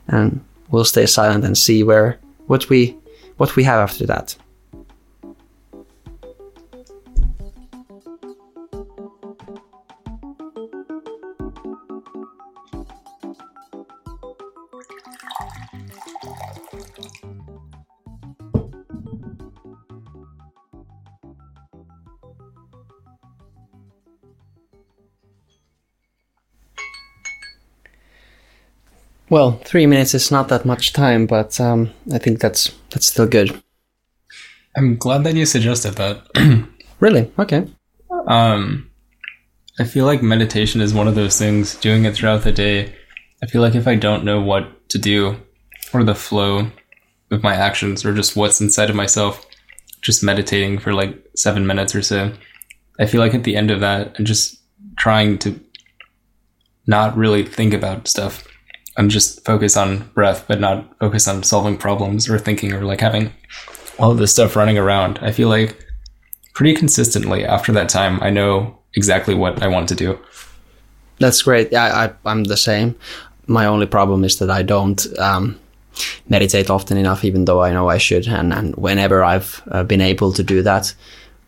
and we'll stay silent and see where what we what we have after that. Well, three minutes is not that much time, but um, I think that's that's still good. I'm glad that you suggested that. really? Okay. Um, I feel like meditation is one of those things. Doing it throughout the day, I feel like if I don't know what to do, or the flow of my actions, or just what's inside of myself, just meditating for like seven minutes or so, I feel like at the end of that, I'm just trying to not really think about stuff and just focused on breath, but not focused on solving problems or thinking or like having all of this stuff running around. I feel like pretty consistently after that time, I know exactly what I want to do. That's great. Yeah, I, am the same. My only problem is that I don't um, meditate often enough, even though I know I should. And, and whenever I've uh, been able to do that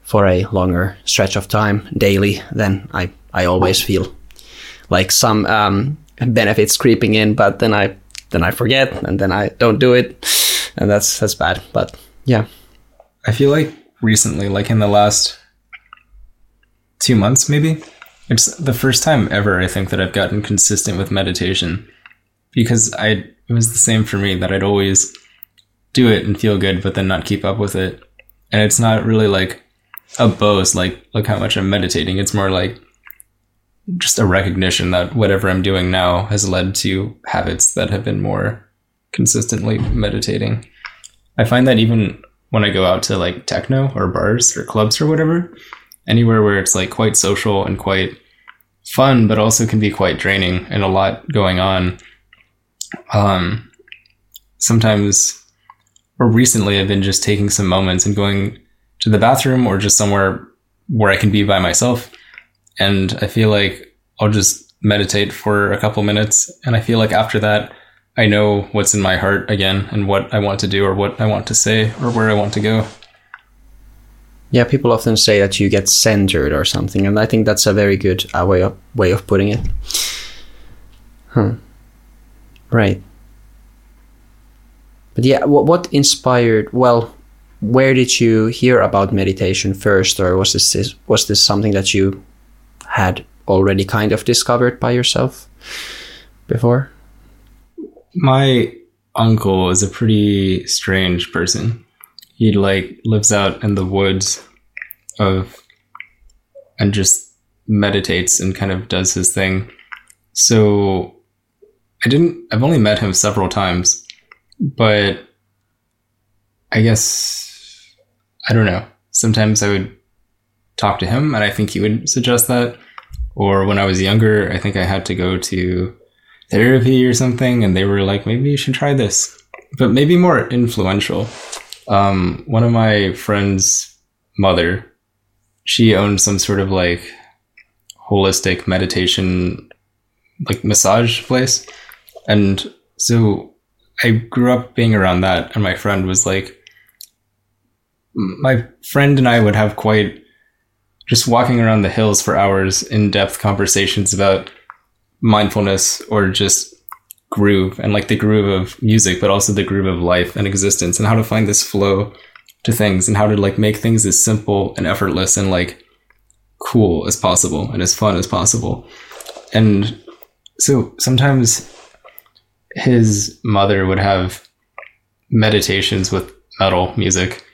for a longer stretch of time daily, then I, I always feel like some um, benefits creeping in, but then I then I forget and then I don't do it, and that's that's bad. But yeah, I feel like recently, like in the last two months, maybe it's the first time ever I think that I've gotten consistent with meditation because I it was the same for me that I'd always do it and feel good, but then not keep up with it, and it's not really like a boast, like look how much I'm meditating. It's more like just a recognition that whatever I'm doing now has led to habits that have been more consistently meditating. I find that even when I go out to like techno or bars or clubs or whatever, anywhere where it's like quite social and quite fun, but also can be quite draining and a lot going on. Um, sometimes, or recently, I've been just taking some moments and going to the bathroom or just somewhere where I can be by myself and I feel like I'll just meditate for a couple minutes. And I feel like after that, I know what's in my heart again and what I want to do or what I want to say or where I want to go. Yeah, people often say that you get centered or something, and I think that's a very good uh, way of way of putting it. Huh. Right. But yeah, what, what inspired? Well, where did you hear about meditation first, or was this was this something that you had already kind of discovered by yourself before? My uncle is a pretty strange person. He like lives out in the woods of and just meditates and kind of does his thing. So I didn't. I've only met him several times, but I guess I don't know. Sometimes I would talk to him, and I think he would suggest that. Or when I was younger, I think I had to go to therapy or something, and they were like, maybe you should try this, but maybe more influential. Um, one of my friends' mother, she owned some sort of like holistic meditation, like massage place. And so I grew up being around that, and my friend was like, my friend and I would have quite just walking around the hills for hours in depth conversations about mindfulness or just groove and like the groove of music, but also the groove of life and existence and how to find this flow to things and how to like make things as simple and effortless and like cool as possible and as fun as possible. And so sometimes his mother would have meditations with metal music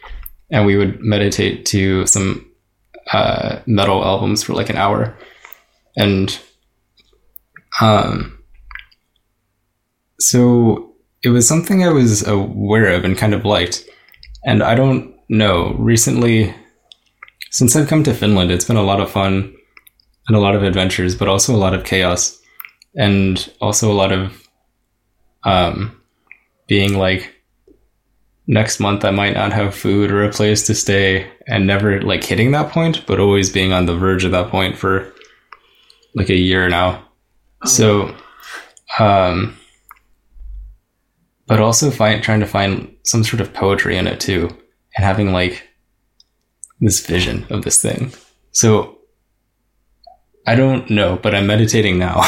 and we would meditate to some uh, metal albums for like an hour. And um so it was something i was aware of and kind of liked. And i don't know recently since i've come to finland it's been a lot of fun and a lot of adventures but also a lot of chaos and also a lot of um being like next month I might not have food or a place to stay and never like hitting that point, but always being on the verge of that point for like a year now. Oh. So, um, but also find, trying to find some sort of poetry in it too and having like this vision of this thing. So I don't know, but I'm meditating now.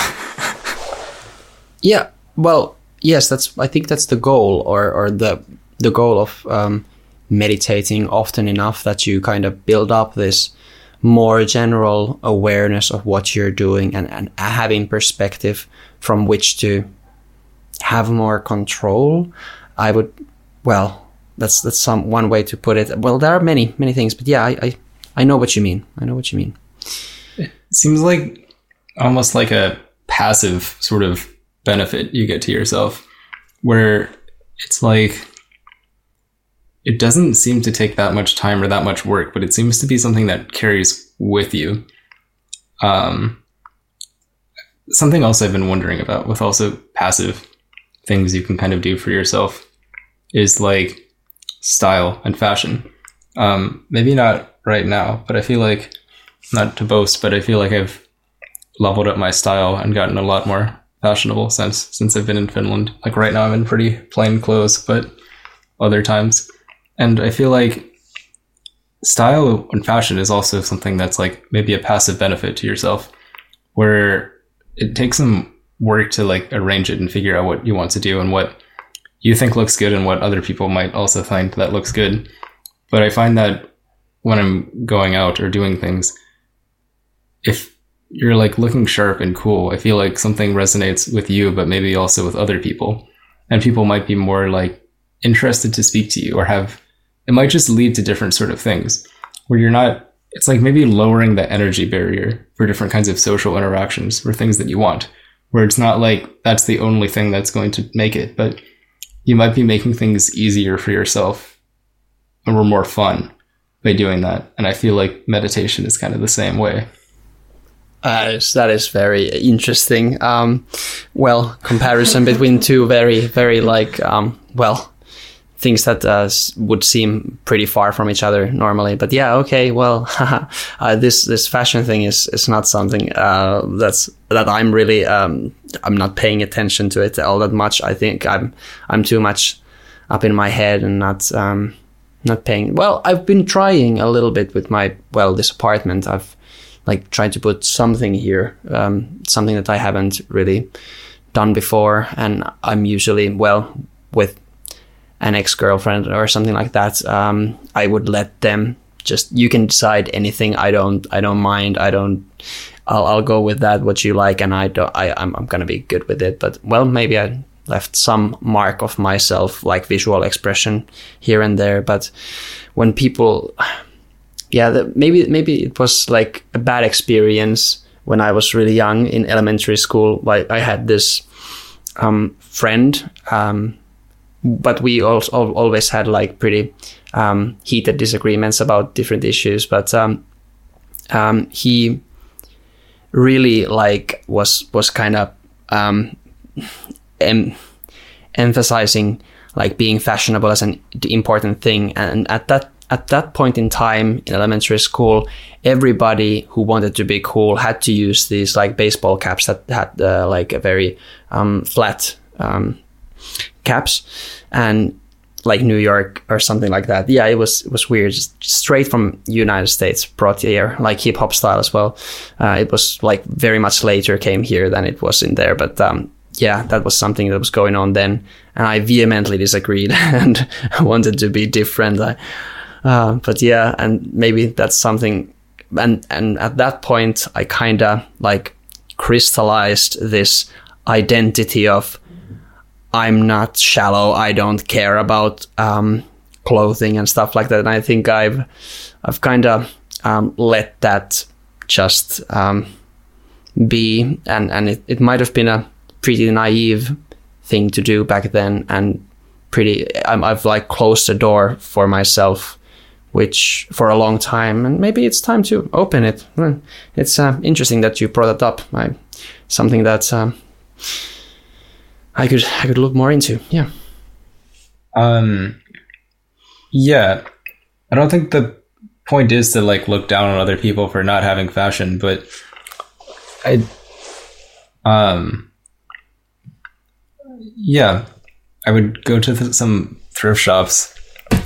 yeah. Well, yes, that's, I think that's the goal or, or the, the goal of um, meditating often enough that you kind of build up this more general awareness of what you're doing and, and having perspective from which to have more control. I would, well, that's that's some one way to put it. Well, there are many many things, but yeah, I I, I know what you mean. I know what you mean. It seems like almost like a passive sort of benefit you get to yourself, where it's like it doesn't seem to take that much time or that much work, but it seems to be something that carries with you. Um, something else I've been wondering about with also passive things you can kind of do for yourself is like style and fashion. Um, maybe not right now, but I feel like not to boast, but I feel like I've leveled up my style and gotten a lot more fashionable since since I've been in Finland. Like right now, I'm in pretty plain clothes, but other times and I feel like style and fashion is also something that's like maybe a passive benefit to yourself, where it takes some work to like arrange it and figure out what you want to do and what you think looks good and what other people might also find that looks good. But I find that when I'm going out or doing things, if you're like looking sharp and cool, I feel like something resonates with you, but maybe also with other people. And people might be more like interested to speak to you or have it might just lead to different sort of things where you're not it's like maybe lowering the energy barrier for different kinds of social interactions for things that you want where it's not like that's the only thing that's going to make it but you might be making things easier for yourself or more fun by doing that and i feel like meditation is kind of the same way uh, that is very interesting. Um, well, comparison between two very, very like, um, well, things that uh, would seem pretty far from each other normally. But yeah, okay, well, uh, this this fashion thing is is not something uh, that's that I'm really um, I'm not paying attention to it all that much. I think I'm I'm too much up in my head and not um, not paying. Well, I've been trying a little bit with my well this apartment. I've like tried to put something here, um, something that I haven't really done before, and I'm usually well with an ex girlfriend or something like that, um, I would let them just you can decide anything. I don't I don't mind. I don't. I'll I'll go with that what you like, and I don't. I I'm I'm gonna be good with it. But well, maybe I left some mark of myself, like visual expression here and there. But when people, yeah, the, maybe maybe it was like a bad experience when I was really young in elementary school. Like I had this um, friend. Um, but we also always had like pretty um, heated disagreements about different issues. But um, um, he really like was was kind of um, em- emphasizing like being fashionable as an important thing, and at that at that point in time in elementary school, everybody who wanted to be cool had to use these like baseball caps that had uh, like a very um, flat um, caps, and like New York or something like that. Yeah, it was it was weird. Straight from United States, brought here, like hip hop style as well. Uh, it was like very much later came here than it was in there, but um, yeah, that was something that was going on then, and I vehemently disagreed and wanted to be different. Uh, but yeah, and maybe that's something. And and at that point, I kind of like crystallized this identity of I'm not shallow. I don't care about um, clothing and stuff like that. And I think I've I've kind of um, let that just um, be, and and it, it might have been a pretty naive thing to do back then, and pretty. i I've like closed the door for myself, which for a long time, and maybe it's time to open it. It's uh, interesting that you brought it up. I, something that. I could I could look more into. Yeah. Um. Yeah, I don't think the point is to like look down on other people for not having fashion, but I. Um. Yeah, I would go to th- some thrift shops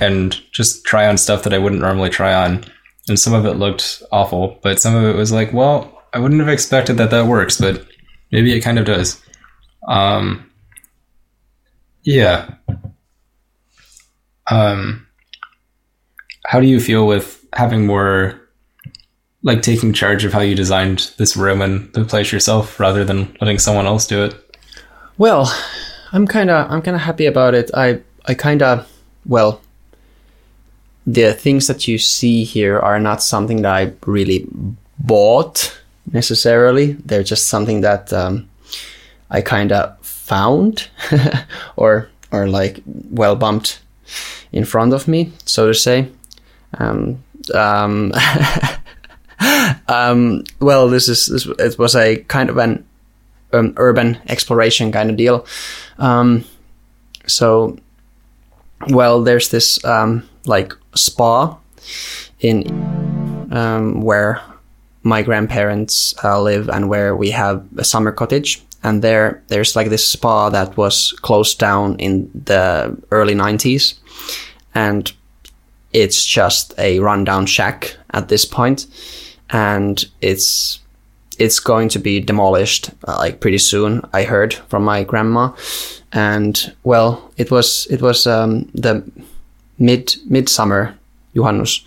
and just try on stuff that I wouldn't normally try on, and some of it looked awful, but some of it was like, well, I wouldn't have expected that that works, but maybe it kind of does. Um, yeah. Um, how do you feel with having more, like taking charge of how you designed this room and the place yourself, rather than letting someone else do it? Well, I'm kind of I'm kind of happy about it. I I kind of well, the things that you see here are not something that I really bought necessarily. They're just something that um, I kind of found or or like well bumped in front of me, so to say. Um, um, um, well, this is this, it was a kind of an um, urban exploration kind of deal. Um, so, well, there's this um, like spa in where my grandparents uh, live and where we have a summer cottage and there there's like this spa that was closed down in the early 90s and it's just a rundown shack at this point. And it's it's going to be demolished uh, like pretty soon i heard from my grandma. And well it was it was um, the mid midsummer Juhannus,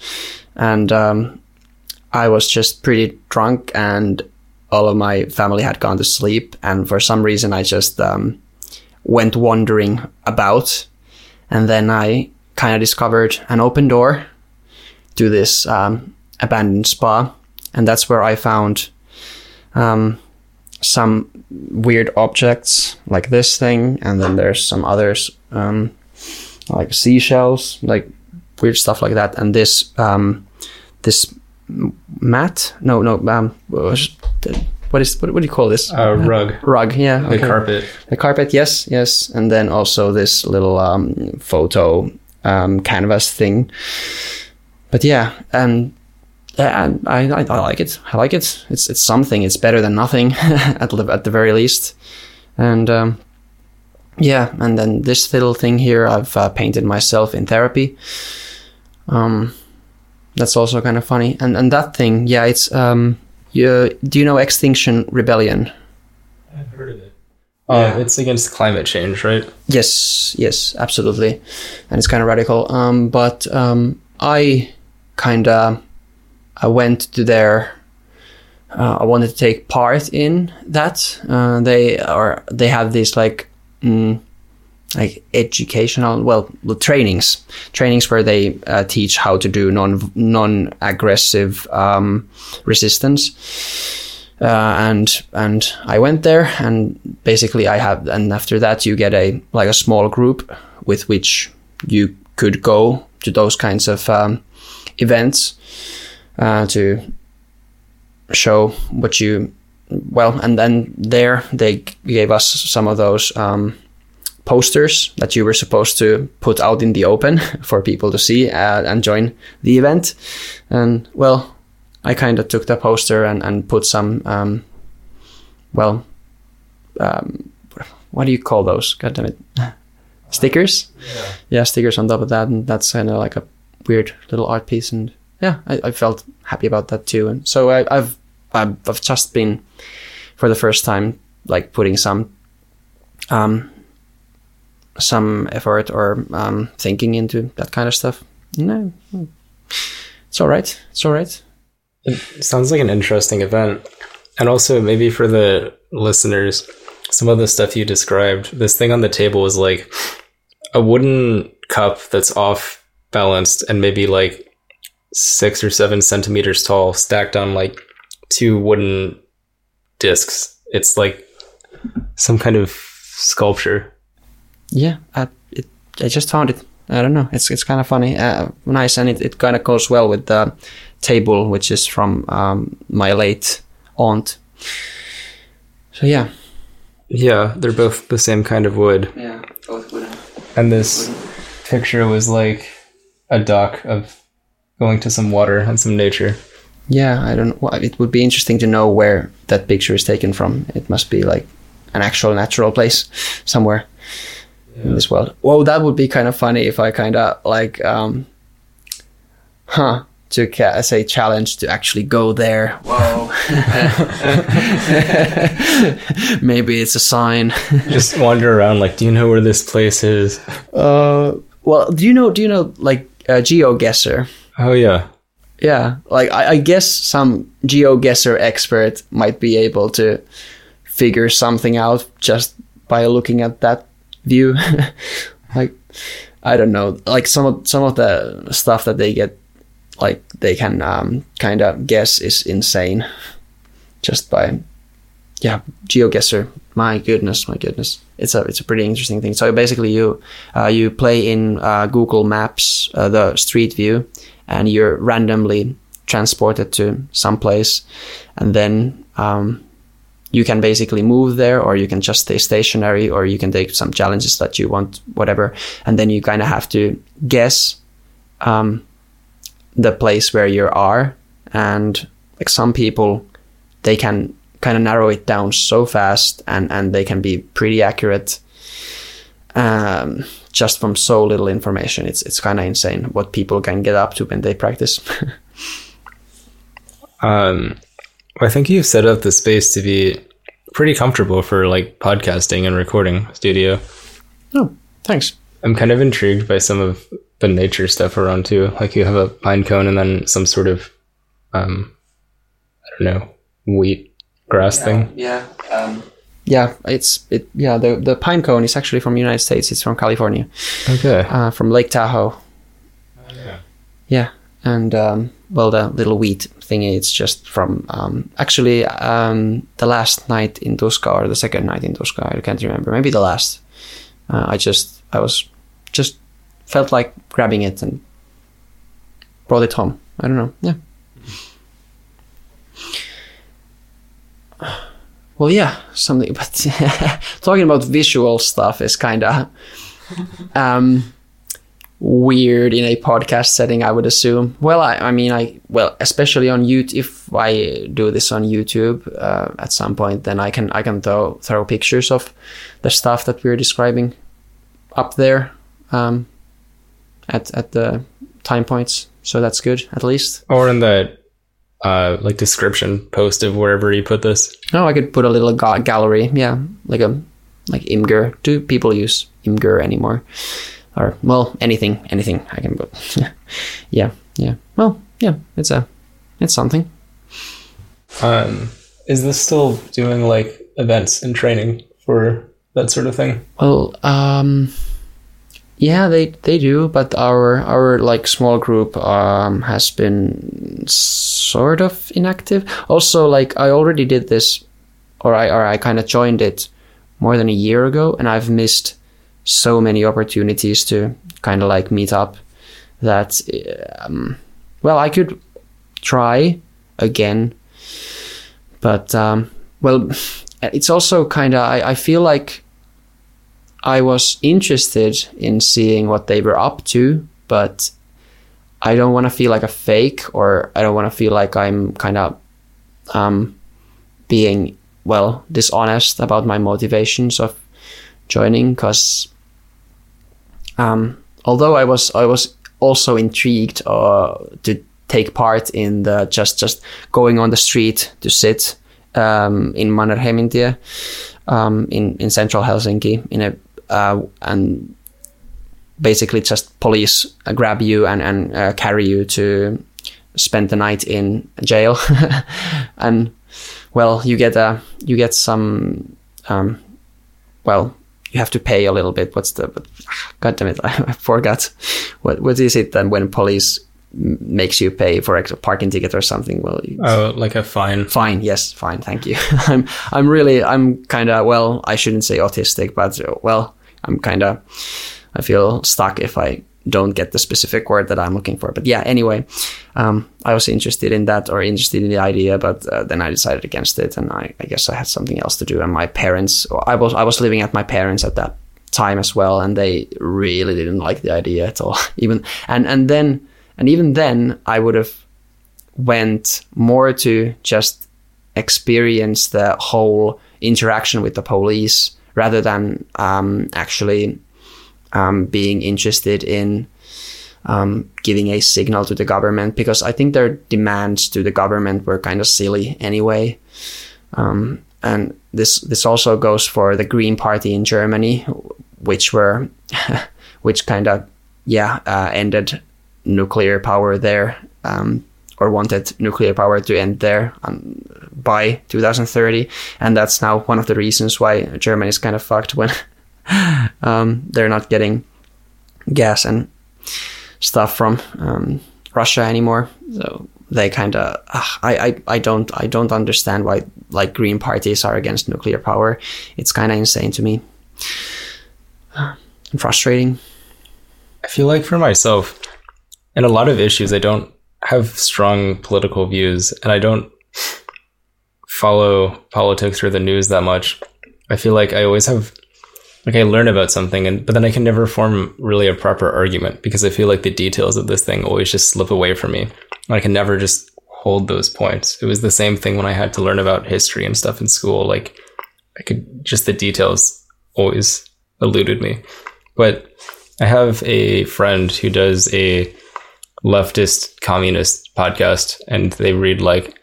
and um, i was just pretty drunk and all of my family had gone to sleep, and for some reason I just um, went wandering about, and then I kind of discovered an open door to this um, abandoned spa, and that's where I found um, some weird objects like this thing, and then there's some others um, like seashells, like weird stuff like that, and this um, this mat. No, no. Um, what is what, what do you call this? A uh, rug. Rug. Yeah. Okay. The carpet. The carpet. Yes. Yes. And then also this little um, photo um, canvas thing. But yeah, and I, I, I like it. I like it. It's it's something. It's better than nothing at the, at the very least. And um, yeah, and then this little thing here I've uh, painted myself in therapy. Um, that's also kind of funny. And and that thing, yeah, it's um, you, do you know Extinction Rebellion? I've heard of it. Uh, yeah. it's against climate change, right? Yes, yes, absolutely, and it's kind of radical. Um, but um, I kind of I went to their. Uh, I wanted to take part in that. Uh, they are they have these like mm, like educational well the trainings trainings where they uh, teach how to do non non aggressive um, resistance uh, and and I went there, and basically I have, and after that you get a like a small group with which you could go to those kinds of um, events uh, to show what you well, and then there they gave us some of those. Um, posters that you were supposed to put out in the open for people to see uh, and join the event. And well, I kind of took the poster and, and put some, um, well, um, what do you call those? God damn it. stickers? Yeah. Yeah, stickers on top of that. And that's kind of like a weird little art piece. And yeah, I, I felt happy about that too. And so I, I've, I've, I've just been, for the first time, like putting some, um, some effort or um, thinking into that kind of stuff. No, it's all right. It's all right. It sounds like an interesting event. And also, maybe for the listeners, some of the stuff you described, this thing on the table is like a wooden cup that's off balanced and maybe like six or seven centimeters tall, stacked on like two wooden discs. It's like some kind of sculpture. Yeah, I, it, I just found it. I don't know. It's it's kind of funny, uh, nice, and it, it kind of goes well with the table, which is from um, my late aunt. So yeah. Yeah, they're both the same kind of wood. Yeah, both wooden. And this picture was like a dock of going to some water and some nature. Yeah, I don't. It would be interesting to know where that picture is taken from. It must be like an actual natural place somewhere yeah. in this world. Whoa, that would be kind of funny if I kind of like, um, huh, to ca- say challenge to actually go there. Whoa. Maybe it's a sign. Just wander around like, do you know where this place is? Uh, well, do you know? Do you know like uh, GeoGuessr? Oh yeah. Yeah, like I, I guess some GeoGuessr expert might be able to figure something out just by looking at that view. like I don't know, like some of some of the stuff that they get like they can um, kind of guess is insane just by yeah GeoGuessr. my goodness my goodness it's a it's a pretty interesting thing so basically you uh, you play in uh, google maps uh, the street view and you're randomly transported to some place and then um, you can basically move there or you can just stay stationary or you can take some challenges that you want whatever. And then you kind of have to guess um, the place where you are. And like some people they can kind of narrow it down so fast and and they can be pretty accurate um, just from so little information. It's it's kind of insane what people can get up to when they practice. Um i think you've set up the space to be pretty comfortable for like podcasting and recording studio oh thanks i'm kind of intrigued by some of the nature stuff around too. Like you have a pine cone and then some sort of, um, I don't know, wheat grass yeah, thing. Yeah. Um, yeah, it's it. Yeah, the the pine cone is actually from the United States. It's from California. Okay. Uh, from Lake Tahoe. Oh, yeah. Yeah, and um, well, the little wheat thingy. It's just from um, actually um, the last night in Tuska or the second night in Tuska. I can't remember. Maybe the last. Uh, I just I was just felt like grabbing it and brought it home. I don't know. Yeah. Well, yeah, something. But talking about visual stuff is kind of um, weird in a podcast setting. I would assume. Well, I, I mean, I well, especially on YouTube. If I do this on YouTube uh, at some point, then I can I can throw throw pictures of the stuff that we're describing up there. Um, at at the time points. So that's good at least. Or in the uh, like description post of wherever you put this. Oh, I could put a little ga- gallery. Yeah, like a like Imgur. Do people use Imgur anymore? Or well, anything, anything I can put. yeah, yeah. Well, yeah. It's a, it's something. Um, is this still doing like events and training for that sort of thing? Well, um Yeah, they they do, but our our like small group um, has been sort of inactive. Also, like I already did this, or I or I kind of joined it more than a year ago, and I've missed so many opportunities to kind of like meet up that um, well I could try again, but um, well, it's also kind of I, I feel like I was interested in seeing what they were up to, but I don't want to feel like a fake or I don't want to feel like I'm kind of um, being, well, dishonest about my motivations of joining because um, although I was, I was also intrigued uh, to take part in the just, just going on the street to sit um, in Mannerheimintie um, in, in central Helsinki in a uh, and basically just police grab you and, and uh, carry you to spend the night in jail. And well you get a you get some um, well you have to pay a little bit. What's the god damn it i forgot. What what is it then when police makes you pay for a parking ticket or something? Well oh like a fine. Fine yes fine thank you. I'm i'm really i'm kind of well i shouldn't say autistic but uh, well I'm kind of I feel stuck if I don't get the specific word that I'm looking for. But yeah, anyway, um, I was interested in that or interested in the idea, but uh, then I decided against it, and I, I, guess I had something else to do. And my parents, I was I was living at my parents at that time as well, and they really didn't like the idea at all. even and and then and even then, I would have went more to just experience the whole interaction with the police rather than um, actually um, being interested in um, giving a signal to the government because I think their demands to the government were kind of silly anyway. Um, and this this also goes for the Green Party in Germany, which were which kind of yeah uh, ended nuclear power there um, or wanted nuclear power to end there um, by 2030, and that's now one of the reasons why Germany is kind of fucked when um, they're not getting gas and stuff from um, Russia anymore. So they kind of uh, I, I I don't I don't understand why like green parties are against nuclear power. It's kind of insane to me. And frustrating. I feel like for myself, in a lot of issues, I don't have strong political views, and I don't follow politics or the news that much. I feel like I always have like I learn about something and but then I can never form really a proper argument because I feel like the details of this thing always just slip away from me. I can never just hold those points. It was the same thing when I had to learn about history and stuff in school. Like I could just the details always eluded me. But I have a friend who does a leftist communist podcast and they read like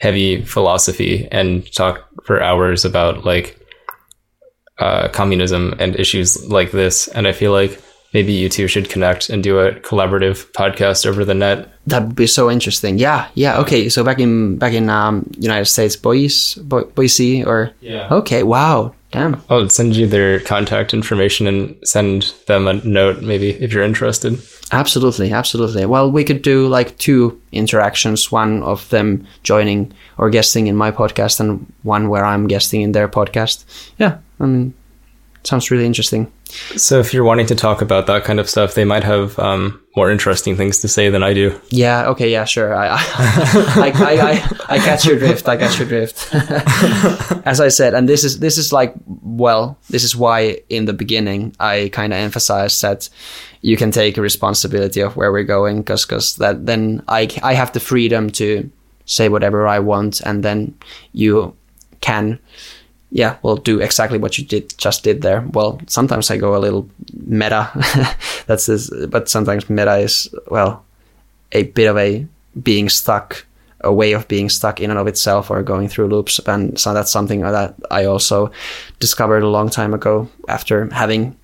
heavy philosophy and talk for hours about like uh, communism and issues like this. And I feel like maybe you two should connect and do a collaborative podcast over the net. That would be so interesting. Yeah, yeah. Okay, so back in back in um, United States, Boise, Bo- Boise, or yeah. Okay, wow, damn. I'll send you their contact information and send them a note, maybe if you're interested. Absolutely, absolutely. Well, we could do like two interactions one of them joining or guesting in my podcast, and one where I'm guesting in their podcast. Yeah, I mean, sounds really interesting. So, if you're wanting to talk about that kind of stuff, they might have um, more interesting things to say than I do. Yeah. Okay. Yeah. Sure. I I, I, I, I catch your drift. I catch your drift. As I said, and this is this is like well, this is why in the beginning I kind of emphasized that you can take a responsibility of where we're going because because that then I I have the freedom to say whatever I want, and then you can yeah, well, do exactly what you did just did there. Well, sometimes I go a little meta. That's this, but sometimes meta is well, a bit of a being stuck, a way of being stuck in and of itself, or going through loops. And so that's something that I also discovered a long time ago after having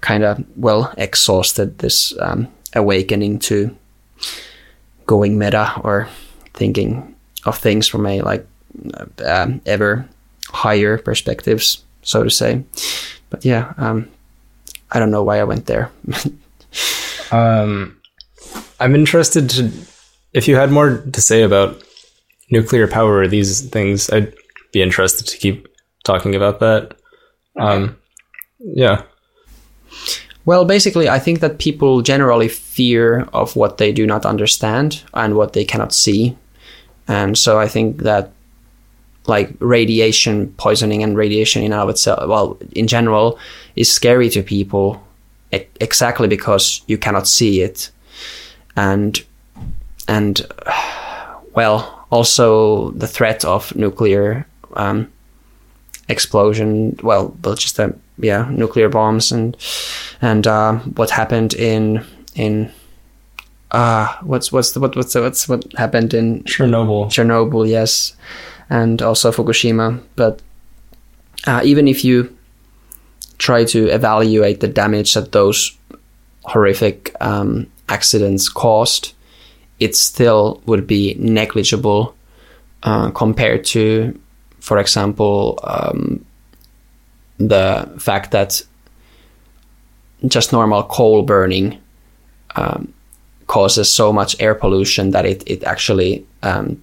kind of well exhausted this um, awakening to going meta or thinking of things from a like uh, ever higher perspectives, so to say. But yeah, um, I don't know why I went there. Um, I'm interested to if you had more to say about nuclear power or these things. I'd be interested to keep talking about that. Um, yeah. Well, basically, I think that people generally fear of what they do not understand and what they cannot see. And so I think that like radiation poisoning and radiation in and of itself, well, in general, is scary to people exactly because you cannot see it. And, and, well, also the threat of nuclear um, explosion, well, well, just a, yeah, nuclear bombs and, and uh, what happened in, in, uh, what's what's the, what what's the, what's what happened in Chernobyl. Chernobyl, yes, and also Fukushima. But uh, even if you try to evaluate the damage that those horrific um, accidents caused, it still would be negligible uh, compared to, for example, um, the fact that just normal coal burning um, causes so much air pollution that it, it actually um,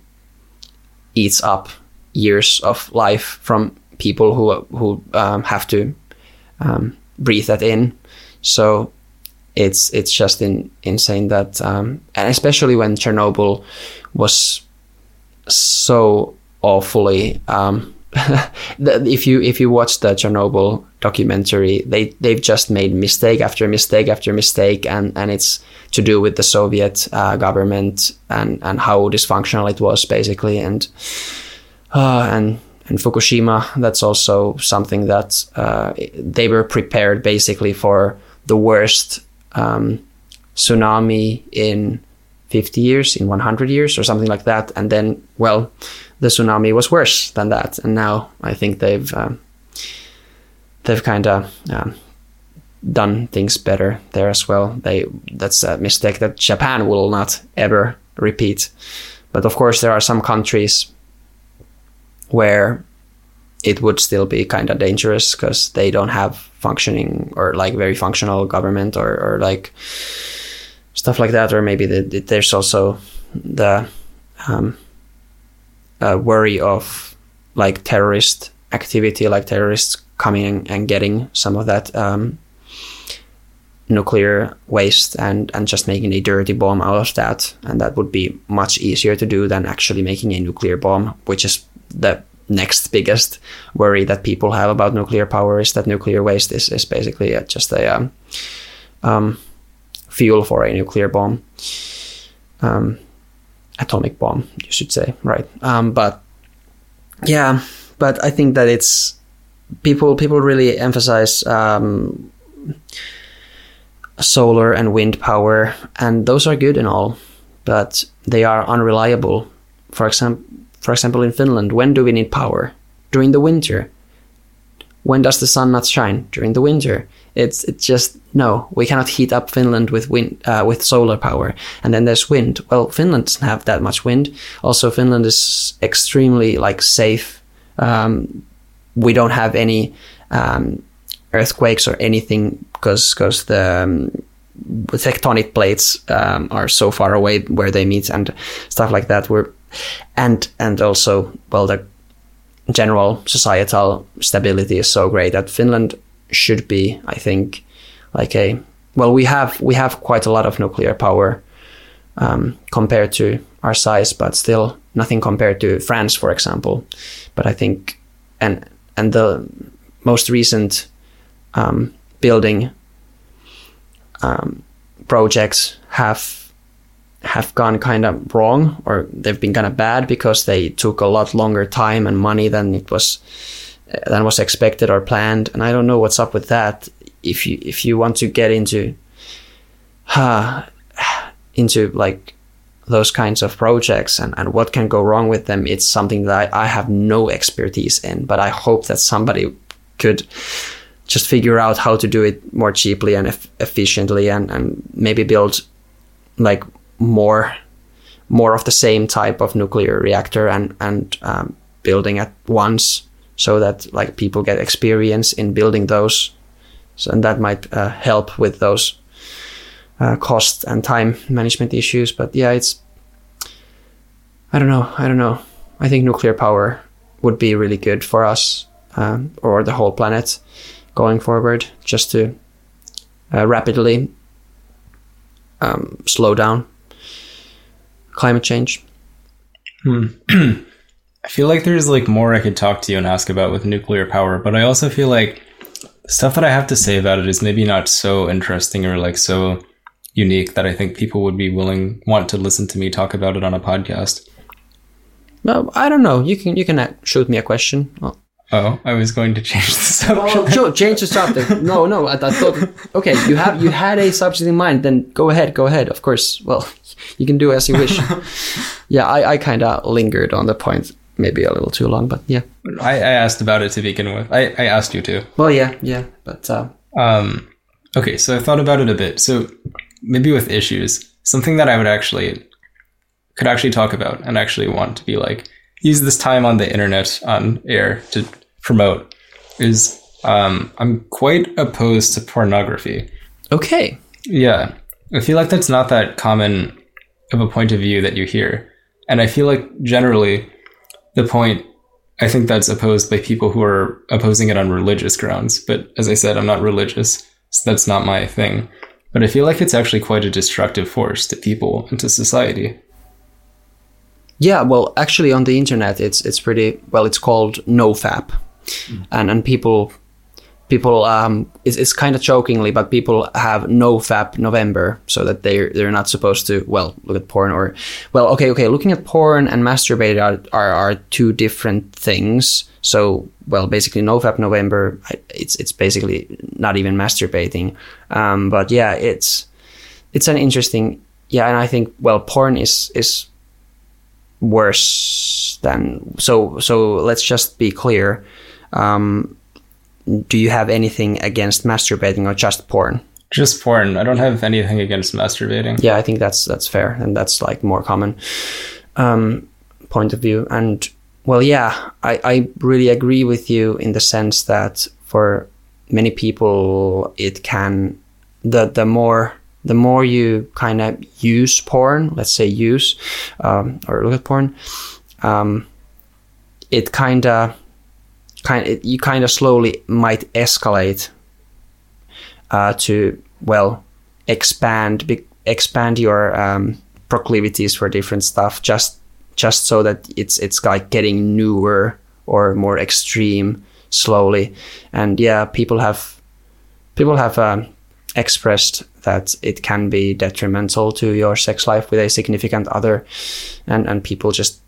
eats up years of life from people who who um, have to um, breathe that in. So it's it's just in, insane that, um, and especially when Chernobyl was so awfully. Um, if you if you watch the Chernobyl documentary, they they've just made mistake after mistake after mistake, and and it's to do with the Soviet uh, government and and how dysfunctional it was basically, and uh, and and Fukushima. That's also something that uh, they were prepared basically for the worst um, tsunami in 50 years, in 100 years, or something like that. And then, well, the tsunami was worse than that. And now I think they've um, they've kind of um, done things better there as well. They that's a mistake that Japan will not ever repeat. But of course, there are some countries where it would still be kind of dangerous because they don't have functioning or like very functional government or, or like stuff like that or maybe the, the, there's also the um, uh, worry of like terrorist activity like terrorists coming and getting some of that um, nuclear waste and, and just making a dirty bomb out of that and that would be much easier to do than actually making a nuclear bomb which is the next biggest worry that people have about nuclear power is that nuclear waste is, is basically just a um, um, fuel for a nuclear bomb, um, atomic bomb, you should say, right? Um, but yeah, but I think that it's people people really emphasize um, solar and wind power, and those are good and all, but they are unreliable. For example, for example, in Finland, when do we need power? During the winter. When does the sun not shine? During the winter. It's it's just no. We cannot heat up Finland with wind uh, with solar power. And then there's wind. Well, Finland doesn't have that much wind. Also, Finland is extremely like safe. Um, we don't have any um, earthquakes or anything because because the um, tectonic plates um, are so far away where they meet and stuff like that. We're and and also well the general societal stability is so great that Finland should be I think like a well we have we have quite a lot of nuclear power um, compared to our size but still nothing compared to France for example but I think and and the most recent um, building um, projects have have gone kind of wrong or they've been kind of bad because they took a lot longer time and money than it was than was expected or planned. And I don't know what's up with that. If you if you want to get into uh, into like those kinds of projects and, and what can go wrong with them it's something that I, I have no expertise in but I hope that somebody could just figure out how to do it more cheaply and efficiently and, and maybe build like more more of the same type of nuclear reactor and and um, building at once so that like people get experience in building those. So and that might uh, help with those uh, cost and time management issues. But yeah, it's I don't know. I don't know. I think nuclear power would be really good for us um, or the whole planet going forward, just to uh, rapidly um, slow down climate change. I feel like there's like more I could talk to you and ask about with nuclear power, but I also feel like stuff that I have to say about it is maybe not so interesting or like so unique that I think people would be willing want to listen to me talk about it on a podcast. Well, I don't know. You can you can uh, shoot me a question. Oh. Oh, I was going to change the subject. Sure, change the subject. No, no, I, I thought. Okay, you have you had a subject in mind. Then go ahead, go ahead. Of course. Well, you can do as you wish. yeah, I, I kind of lingered on the point, maybe a little too long, but yeah. I, I asked about it to begin with. I, I asked you to. Well, yeah, yeah, but uh, Um, okay, so I thought about it a bit. So maybe with issues, something that I would actually could actually talk about and actually want to be like use this time on the internet on air to promote is um, I'm quite opposed to pornography. okay. Yeah, I feel like that's not that common of a point of view that you hear, and I feel like generally the point I think that's opposed by people who are opposing it on religious grounds. But as I said, I'm not religious, so that's not my thing. But I feel like it's actually quite a destructive force to people and to society. Yeah, well, actually, on the internet, it's it's pretty well. It's called NoFap, hmm. and and people people um it's, it's kind of jokingly, but people have NoFap November so that they they're not supposed to well look at porn or well okay okay looking at porn and masturbate are are, are two different things. So well, basically NoFap November, it's it's basically not even masturbating, um, but yeah, it's it's an interesting yeah, and I think well, porn is is worse than so so let's just be clear um do you have anything against masturbating or just porn Just porn. I don't have anything against masturbating. yeah i think that's that's fair and that's like more common um point of view and well yeah i i really agree with you in the sense that for many people it can the the more the more you kind of use porn let's say use um, or look at porn um, it kind of kind it, you kind of slowly might escalate uh, to well expand be, expand your um, proclivities for different stuff just just so that it's it's like getting newer or more extreme slowly. And yeah people have people have um, expressed that it can be detrimental to your sex life with a significant other. And and people just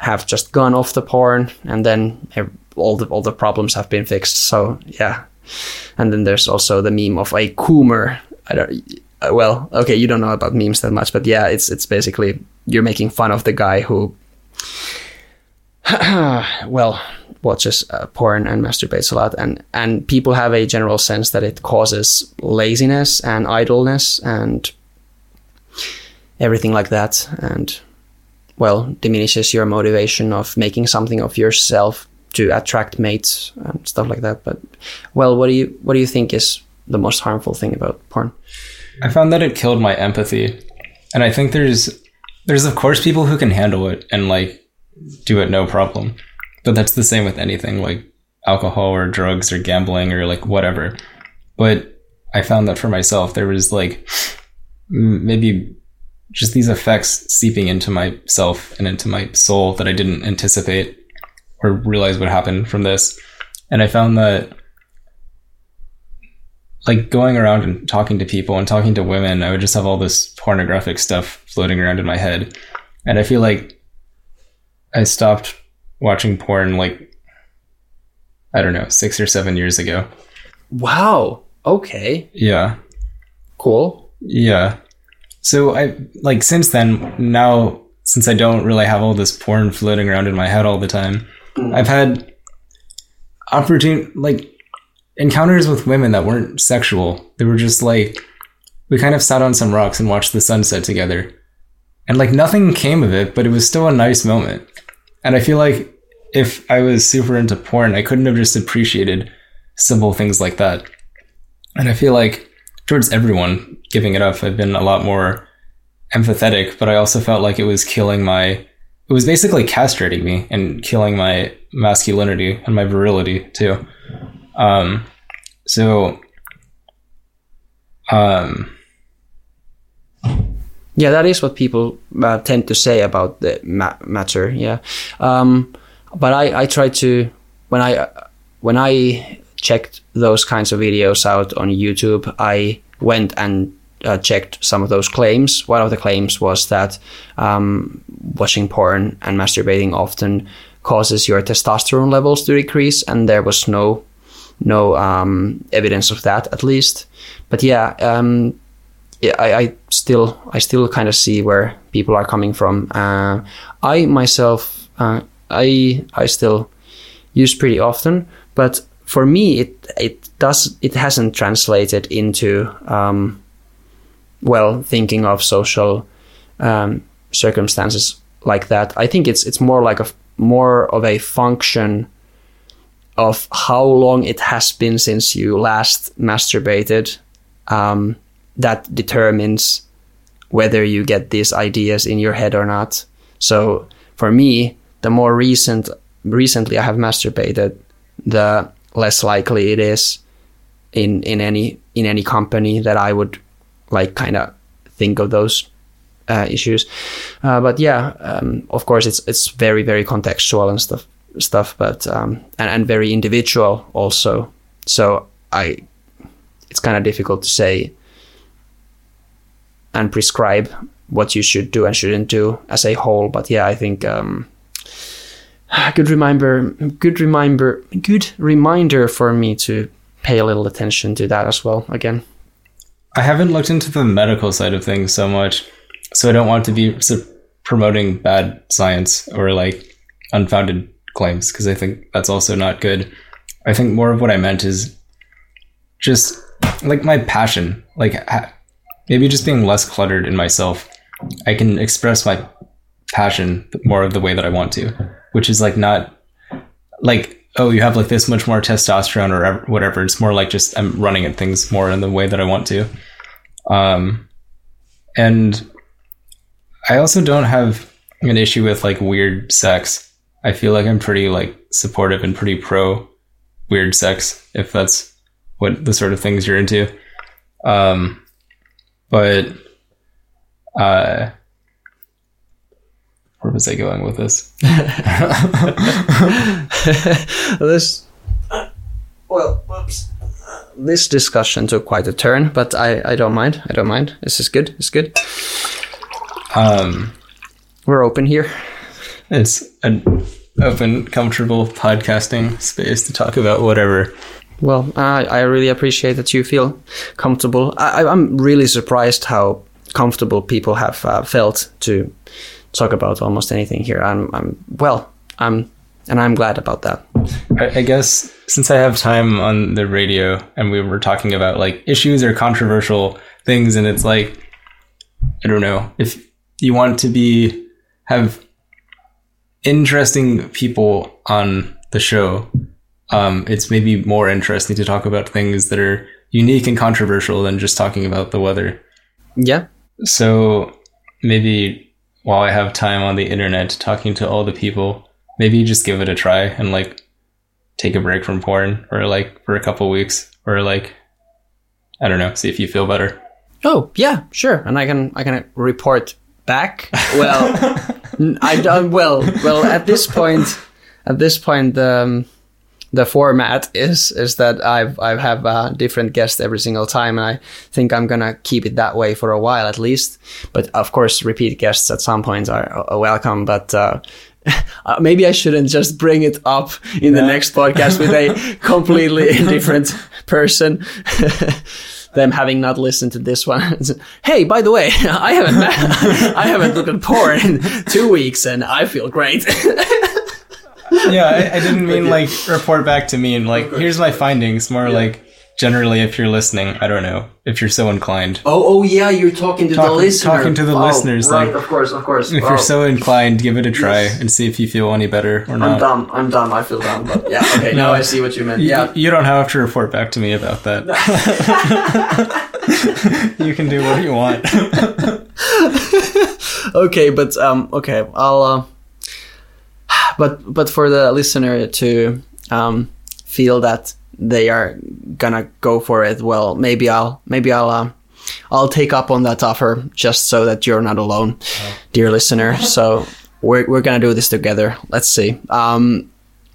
have just gone off the porn and then all the all the problems have been fixed. So yeah. And then there's also the meme of a coomer. I don't uh, well okay you don't know about memes that much but yeah it's it's basically you're making fun of the guy who well watches uh, porn and masturbates a lot. And and people have a general sense that it causes laziness and idleness and everything like that. And well diminishes your motivation of making something of yourself to attract mates and stuff like that but well what do you what do you think is the most harmful thing about porn I found that it killed my empathy. And I think there's there's of course people who can handle it and like do it no problem. But that's the same with anything like alcohol or drugs or gambling or like whatever. But I found that for myself there was like maybe just these effects seeping into myself and into my soul that I didn't anticipate or realize what happened from this. And I found that like going around and talking to people and talking to women, I would just have all this pornographic stuff floating around in my head. And I feel like I stopped watching porn like, I don't know, six or seven years ago. wow okay Yeah. cool Yeah. So I, like, since then, now, since I don't really have all this porn floating around in my head all the time, Mm. I've had opportune, like, encounters with women that weren't sexual. They were just like, we kind of sat on some rocks and watched the sunset together. And like nothing came of it, but it was still a nice moment. And I feel like if I was super into porn, I couldn't have just appreciated simple things like that. And I feel like towards everyone giving it up, I've been a lot more empathetic, but I also felt like it was killing my, it was basically castrating me and killing my masculinity and my virility too. Um, so, um, Yeah, that is what people uh, tend to say about the ma- matter. Yeah, um, but I, I try to when I when I checked those kinds of videos out on YouTube, I went and uh, checked some of those claims. One of the claims was that um, watching porn and masturbating often causes your testosterone levels to decrease, and there was no no um, evidence of that, at least. But yeah, um, I, I still I still kind of see where people are coming from. Uh, I myself uh, I I still use pretty often, but for me it it does it hasn't translated into um, well thinking of social um, circumstances like that. I think it's it's more like a more of a function of how long it has been since you last masturbated um, that determines whether you get these ideas in your head or not. So for me, the more recent recently I have masturbated, the less likely it is in in any in any company that I would like kind of think of those uh, issues. Uh, but yeah, um, of course it's it's very very contextual and stuff stuff, but um, and and very individual also. So I, it's kind of difficult to say and prescribe what you should do and shouldn't do as a whole. But yeah, I think um, good reminder, good reminder, good reminder for me to pay a little attention to that as well. Again, I haven't looked into the medical side of things so much, so I don't want to be promoting bad science or like unfounded claims because I think that's also not good. I think more of what I meant is just like my passion, like maybe just being less cluttered in myself. I can express my passion more of the way that I want to, which is like not like oh you have like this much more testosterone or whatever. It's more like just I'm running at things more in the way that I want to. Um, and I also don't have an issue with like weird sex. I feel like I'm pretty like supportive and pretty pro weird sex if that's what the sort of things you're into. Um, but uh, where was I going with this? this well, whoops. This discussion took quite a turn, but I, I don't mind. I don't mind. This is good. It's good. Um, We're open here. it's an open, comfortable podcasting space to talk about whatever. Well, I I really appreciate that you feel comfortable. I, I'm really surprised how comfortable people have uh, felt to talk about almost anything here. I'm, I'm well, I'm, and I'm glad about that. I, I guess since I have time on the radio and we were talking about like issues or controversial things, and it's like, I don't know, if you want to be, have interesting people on the show, um, it's maybe more interesting to talk about things that are unique and controversial than just talking about the weather. Yeah, So maybe while I have time on the internet talking to all the people, maybe just give it a try and like take a break from porn or like for a couple weeks or like I don't know, see if you feel better. Oh yeah, sure. And I can I can report back. Well, I don't. Well, well. At this point, at this point, um, the format is is that I've I have a different guest every single time, and I think I'm gonna keep it that way for a while at least. But of course, repeat guests at some point are, are welcome. But uh, uh, maybe I shouldn't just bring it up in the next podcast with a completely different person. Them having not listened to this one. hey, by the way, I haven't I haven't looked at porn in two weeks, and I feel great. Yeah, I, I didn't mean like report back to me and like here's my findings, more like generally, if you're listening, I don't know if you're so inclined. Oh, oh yeah, you're talking to the listener. talking to the Oh, listeners, Right, like, of course, of course. If Oh, you're so inclined, give it a try Yes. and see if you feel any better or not. I'm not. dumb. I'm dumb. I feel dumb. But yeah, okay. No. now I see what you meant. Yeah. You don't have to report back to me about that. you can do what you want. okay, but um, okay, I'll. Uh, but but for the listener to um, feel that they are gonna go for it, well, maybe I'll maybe I'll uh, I'll take up on that offer just so that you're not alone, dear listener. So we're we're gonna do this together. Let's see. Um,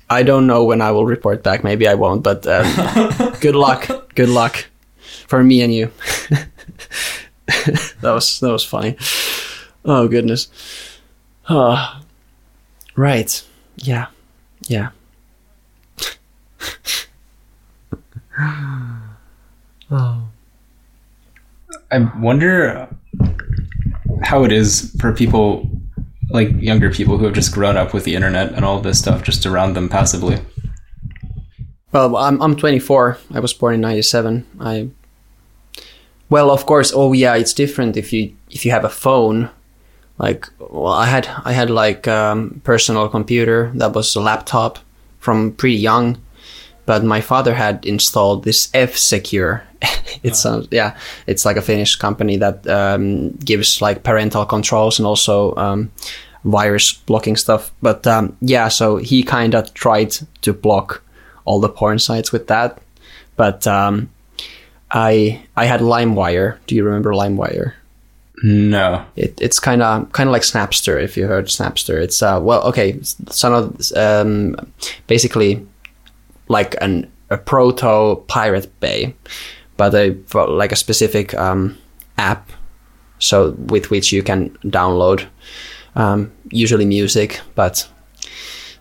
I don't know when I will report back. Maybe I won't. But um, good luck. Good luck for me and you. that was that was funny. Oh goodness. Uh, right. Yeah. Yeah. oh. I wonder how it is for people like younger people who have just grown up with the internet and all this stuff just around them passively. Well, I'm I'm 24. I was born in 97. I Well, of course. Oh yeah, it's different if you if you have a phone. Like, well, I had I had like um, personal computer that was a laptop from pretty young, but my father had installed this F-Secure. it's uh, yeah, it's like a Finnish company that um, gives like parental controls and also um, virus blocking stuff. But um, yeah, so he kind of tried to block all the porn sites with that. But um, I I had LimeWire. Do you remember LimeWire? No. It, it's kind of kind of like Napster. If you heard Napster, it's uh well okay. Some of um basically like an a proto Pirate Bay, but a like a specific um app, so with which you can download um usually music. But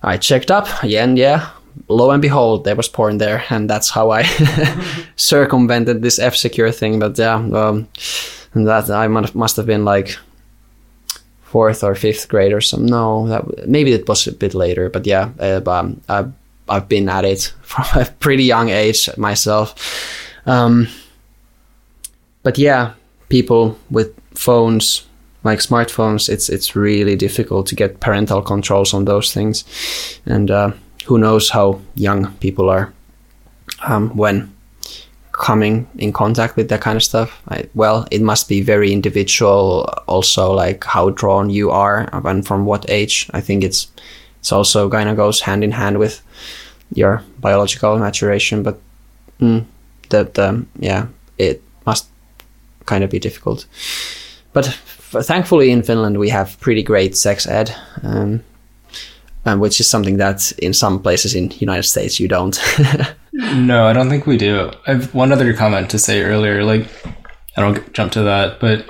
I checked up again, yeah. Lo and behold, there was porn there, and that's how I circumvented this F-Secure thing. But yeah, um, that I must must have been like fourth or fifth grade or some. No, that maybe it was a bit later. But yeah, uh, um, I've I've been at it from a pretty young age myself. Um, but yeah, people with phones like smartphones, it's it's really difficult to get parental controls on those things, and uh, who knows how young people are um, when coming in contact with that kind of stuff. I, well, it must be very individual. Also, like how drawn you are and from what age. I think it's it's also kind of goes hand in hand with your biological maturation. But mm, the, um, yeah, it must kind of be difficult. But f- thankfully, in Finland, we have pretty great sex ed. Um, um, which is something that in some places in United States you don't. No, I don't think we do. I have one other comment to say earlier. Like, I don't jump to that, but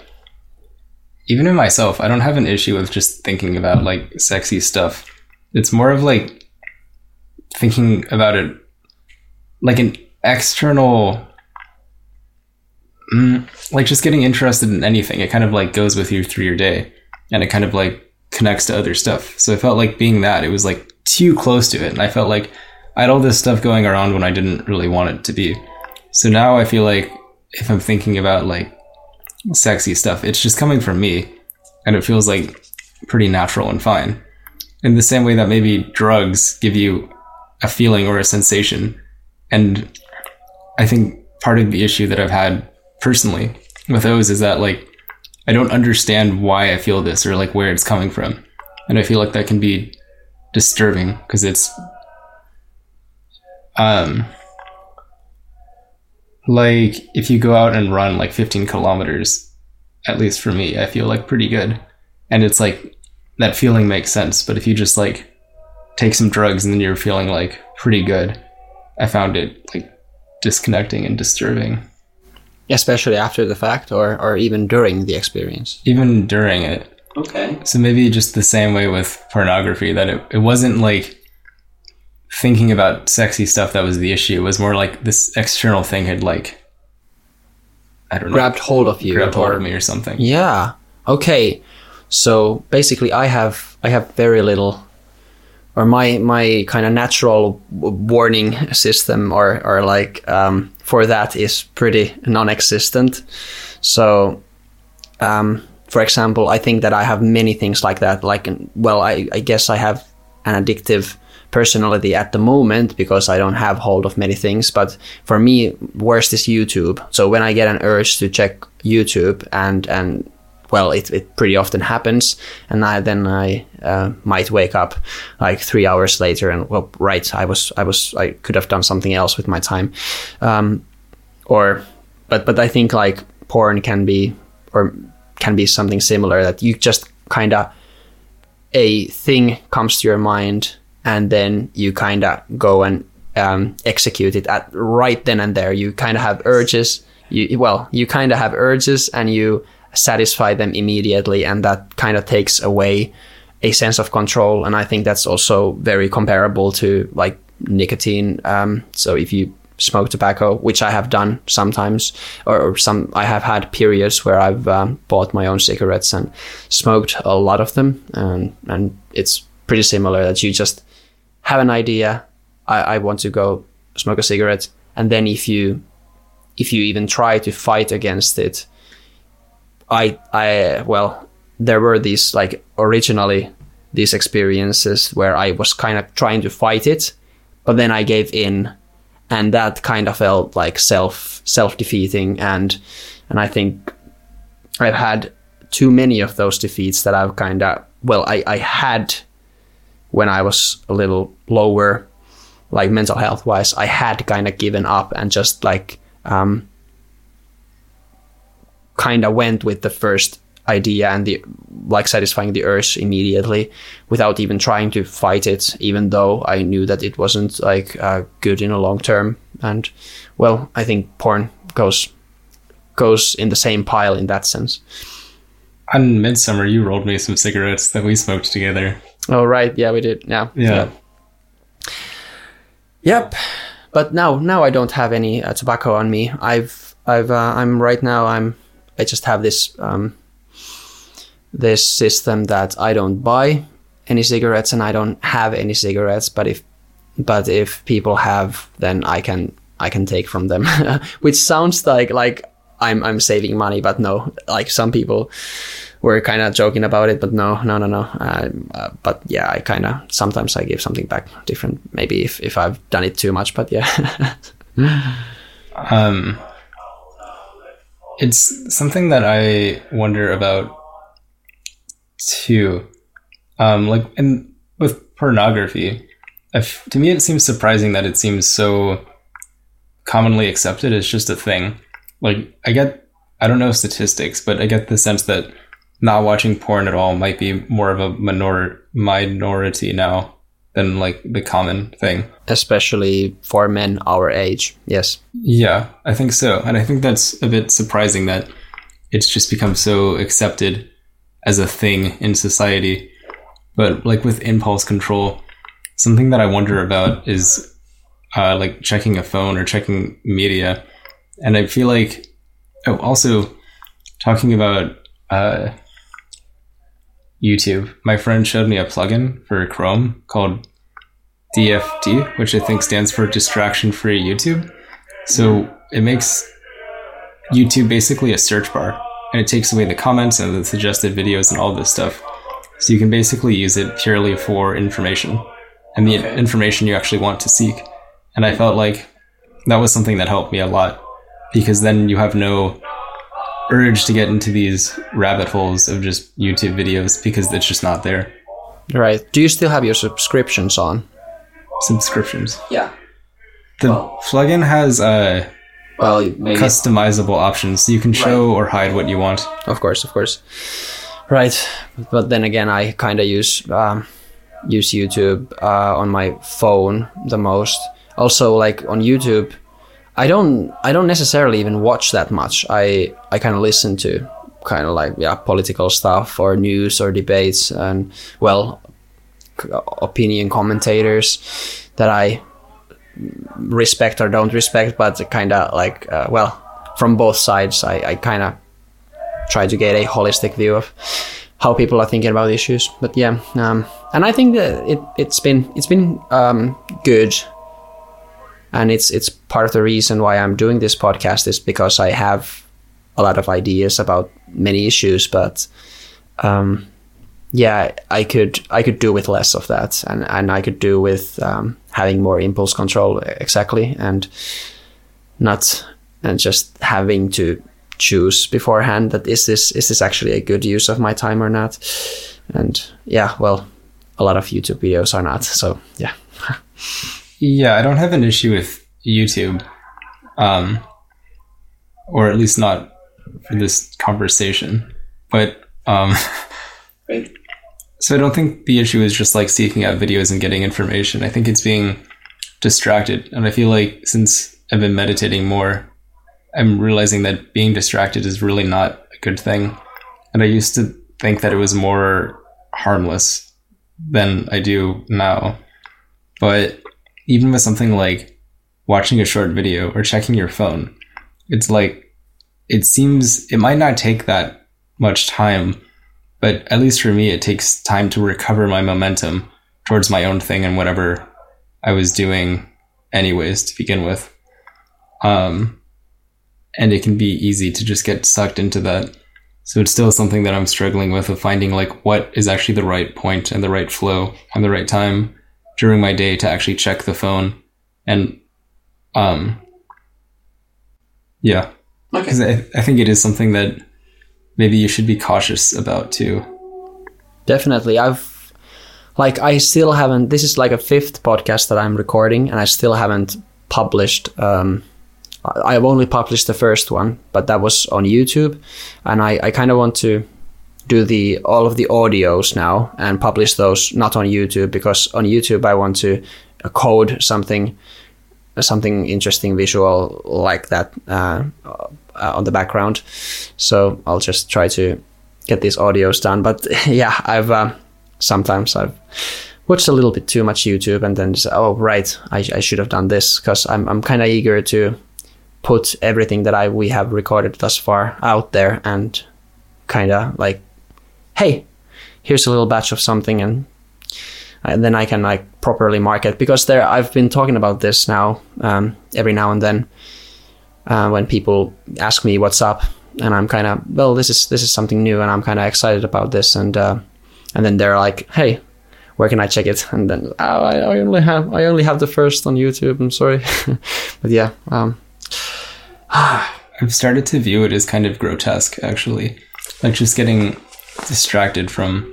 even in myself, I don't have an issue with just thinking about like sexy stuff. It's more of like thinking about it like an external, mm, like just getting interested in anything. It kind of like goes with you through your day and it kind of like connects to other stuff. So I felt like being that, it was like too close to it. And I felt like I had all this stuff going around when I didn't really want it to be. So now I feel like if I'm thinking about like sexy stuff, it's just coming from me and it feels like pretty natural and fine. In the same way that maybe drugs give you a feeling or a sensation. And I think part of the issue that I've had personally with those is that like I don't understand why I feel this or like where it's coming from. And I feel like that can be disturbing because it's um like if you go out and run like 15 kilometers at least for me i feel like pretty good. And it's like that feeling makes sense. But if you just like take some drugs and then you're feeling like pretty good i found it like disconnecting and disturbing especially after the fact or or even during the experience? Even during it. Okay. So maybe just the same way with pornography that it, it wasn't like thinking about sexy stuff that was the issue. It was more like this external thing had like I don't know grabbed hold of you grabbed hold of me or something. yeah. Okay. So basically i have i have very little or my my kind of natural warning system or or like um for that is pretty non-existent. So, um, for example, I think that I have many things like that. Like, well, I, I guess I have an addictive personality at the moment because I don't have hold of many things. But for me, worst is YouTube. So when I get an urge to check YouTube and and well, it, it pretty often happens, and I then I uh, might wake up like three hours later and well, right, I was I was I could have done something else with my time, um, or but but I think like porn can be or can be something similar that you just kind of a thing comes to your mind and then you kind of go and um, execute it at right then and there. You kind of have urges. You well, you kind of have urges and you satisfy them immediately, and that kind of takes away a sense of control. And I think that's also very comparable to like nicotine. Um, so if you smoke tobacco, which I have done sometimes, or, some I have had periods where I've um, bought my own cigarettes and smoked a lot of them, and and it's pretty similar that you just have an idea, I, I want to go smoke a cigarette, and then if you if you even try to fight against it, I I well there were these like originally these experiences where I was kind of trying to fight it, but then I gave in, and that kind of felt like self self defeating, and and I think I've had too many of those defeats that I've kind of well I I had when I was a little lower, like mental health wise, I had kind of given up and just like um, kind of went with the first idea and the like satisfying the urge immediately without even trying to fight it even though i knew that it wasn't like uh, good in a long term. And well i think porn goes goes in the same pile in that sense. On midsummer you rolled me some cigarettes that we smoked together. Oh right, yeah, we did. Yeah, yeah. Yep, but now now I don't have any uh, tobacco on me. I've I've uh, I'm right now I'm I just have this um, this system that I don't buy any cigarettes and I don't have any cigarettes. But if but if people have, then I can I can take from them, which sounds like like I'm I'm saving money, but no, like some people were kind of joking about it, but no, no, no, no. Uh, uh, but yeah, I kind of sometimes I give something back different. Maybe if if I've done it too much, but yeah. um, it's something that I wonder about too. Um, like and with pornography, if, to me it seems surprising that it seems so commonly accepted as just a thing. Like I get, I don't know statistics, but I get the sense that not watching porn at all might be more of a minor minority now than like the common thing. Especially for men our age. Yes. Yeah, I think so. And I think that's a bit surprising that it's just become so accepted as a thing in society. But like with impulse control, something that I wonder about is uh, like checking a phone or checking media. And I feel like oh, also talking about uh, YouTube. My friend showed me a plugin for Chrome called DFD, which I think stands for distraction free YouTube. So it makes YouTube basically a search bar and it takes away the comments and the suggested videos and all this stuff. So you can basically use it purely for information and the okay. information you actually want to seek. And I felt like that was something that helped me a lot because then you have no urge to get into these rabbit holes of just YouTube videos because it's just not there. Right. Do you still have your subscriptions on? Subscriptions. Yeah. The well, plugin has uh, well maybe. customizable options, so you can show right. or hide what you want. Of course, of course. Right, but then again, I kind of use um, use YouTube uh, on my phone the most. Also, like on YouTube, I don't I don't necessarily even watch that much. I I kind of listen to kind of like yeah political stuff or news or debates and well opinion commentators that I respect or don't respect, but kind of like uh, well from both sides. I, I kind of try to get a holistic view of how people are thinking about issues. But yeah, um, and I think that it it's been it's been um, good and it's it's part of the reason why I'm doing this podcast is because I have a lot of ideas about many issues, but um, yeah, I could I could do with less of that, and and I could do with um, having more impulse control exactly, and not and just having to choose beforehand that is this is this actually a good use of my time or not, and yeah, well, a lot of YouTube videos are not, so yeah. yeah, I don't have an issue with YouTube, um, or at least not for this conversation, but um. So I don't think the issue is just like seeking out videos and getting information. I think it's being distracted. And I feel like since I've been meditating more, I'm realizing that being distracted is really not a good thing. And I used to think that it was more harmless than I do now. But even with something like watching a short video or checking your phone, it's like it seems it might not take that much time but at least for me, it takes time to recover my momentum towards my own thing and whatever I was doing, anyways, to begin with. Um, and it can be easy to just get sucked into that. So it's still something that I'm struggling with of finding like what is actually the right point and the right flow and the right time during my day to actually check the phone. And um yeah. Okay. I, I think it is something that maybe you should be cautious about too. Definitely. I've like I still haven't this is like a fifth podcast that I'm recording and I still haven't published um I've only published the first one, but that was on YouTube and I, I kind of want to do the all of the audios now and publish those not on YouTube because on YouTube I want to code something something interesting visual like that uh, uh, on the background. So I'll just try to get these audios done. But yeah, I've uh, sometimes I've watched a little bit too much YouTube and then oh right, I, I should have done this because I'm I'm kind of eager to put everything that I we have recorded thus far out there and kind of like, hey, here's a little batch of something and and then I can like properly market because there I've been talking about this now um, every now and then uh, when people ask me what's up, and I'm kind of well, this is this is something new, and I'm kind of excited about this, and uh, and then they're like, hey, where can I check it? And then oh, I, I, only have I only have the first on YouTube. I'm sorry, but yeah. Um, I've started to view it as kind of grotesque, actually, like just getting distracted from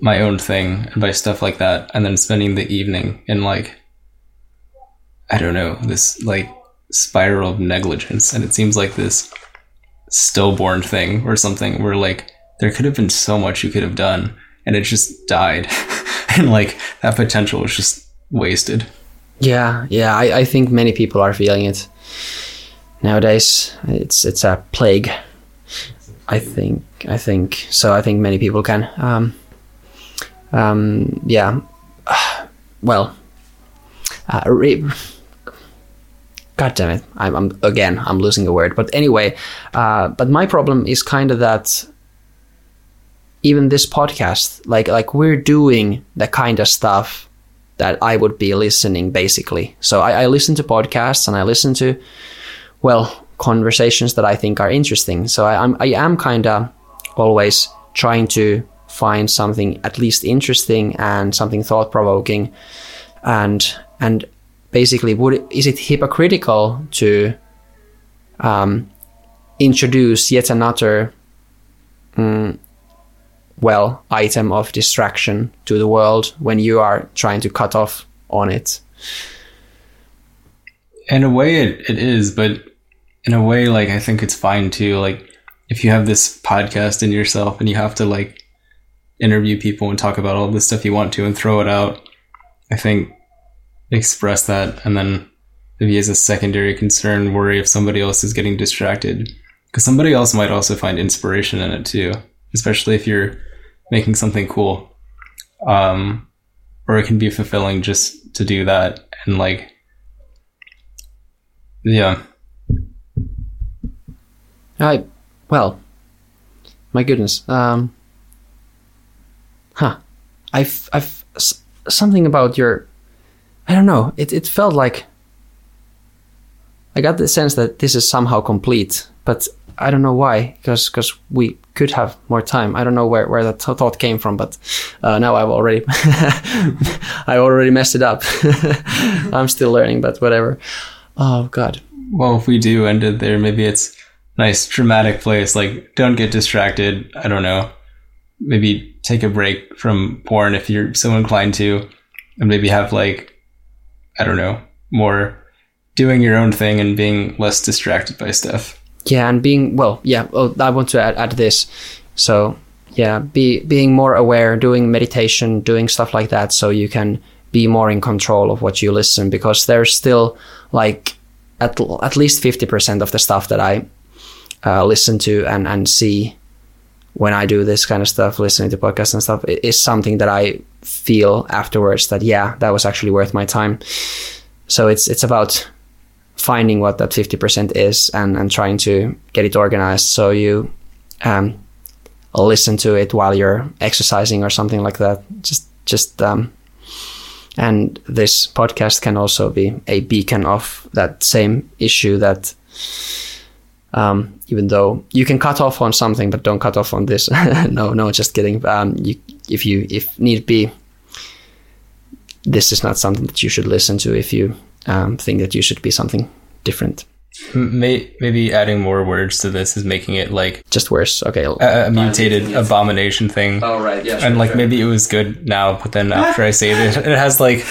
my own thing and by stuff like that, and then spending the evening in like I don't know this like spiral of negligence. And it seems like this stillborn thing or something where like there could have been so much you could have done and it just died. And like that potential was just wasted. Yeah yeah I, I think many people are feeling it nowadays. It's it's a plague i think i think so i think many people can um um yeah well uh, re- God damn it! I'm, I'm again. I'm losing a word. But anyway, uh, but my problem is kind of that. Even this podcast, like like we're doing the kind of stuff that I would be listening, basically. So I, I listen to podcasts and I listen to, well, conversations that I think are interesting. So I, I'm I am kind of always trying to find something at least interesting and something thought provoking, and and basically, would is it hypocritical to um, introduce yet another um, well item of distraction to the world when you are trying to cut off on it? In a way, it, it is, but in a way, like I think it's fine too. Like if you have this podcast in yourself and you have to like interview people and talk about all the stuff you want to and throw it out, I think express that. And then maybe as a secondary concern worry if somebody else is getting distracted. Because somebody else might also find inspiration in it too especially if you're making something cool. Um or it can be fulfilling just to do that and like yeah. I well my goodness um huh i've i've something about your I don't know. It it felt like I got the sense that this is somehow complete, but I don't know why, because because we could have more time. I don't know where, where that th- thought came from, but uh, now I've already I already messed it up. I'm still learning, but whatever. Oh God. Well, if we do end it there, maybe it's nice dramatic place. Like, don't get distracted. I don't know. Maybe take a break from porn if you're so inclined to, and maybe have like, I don't know, more doing your own thing and being less distracted by stuff. Yeah, and being well, yeah. Oh, I want to add, add this. So yeah, be being more aware, doing meditation, doing stuff like that, so you can be more in control of what you listen because there's still like at at least fifty percent of the stuff that I uh, listen to and and see when I do this kind of stuff, listening to podcasts and stuff, it is something that I feel afterwards that yeah, that was actually worth my time. So it's it's about finding what that 50% is and, and trying to get it organized so you um, listen to it while you're exercising or something like that just just um, and this podcast can also be a beacon of that same issue that um, even though you can cut off on something but don't cut off on this no no just kidding um, you, if you if need be this is not something that you should listen to if you um, think that you should be something different. May, maybe adding more words to this is making it like just worse. Okay, a, a mutated abomination thing. Oh right, yeah. Sure, and like sure. maybe it was good now, but then after I say it, it has like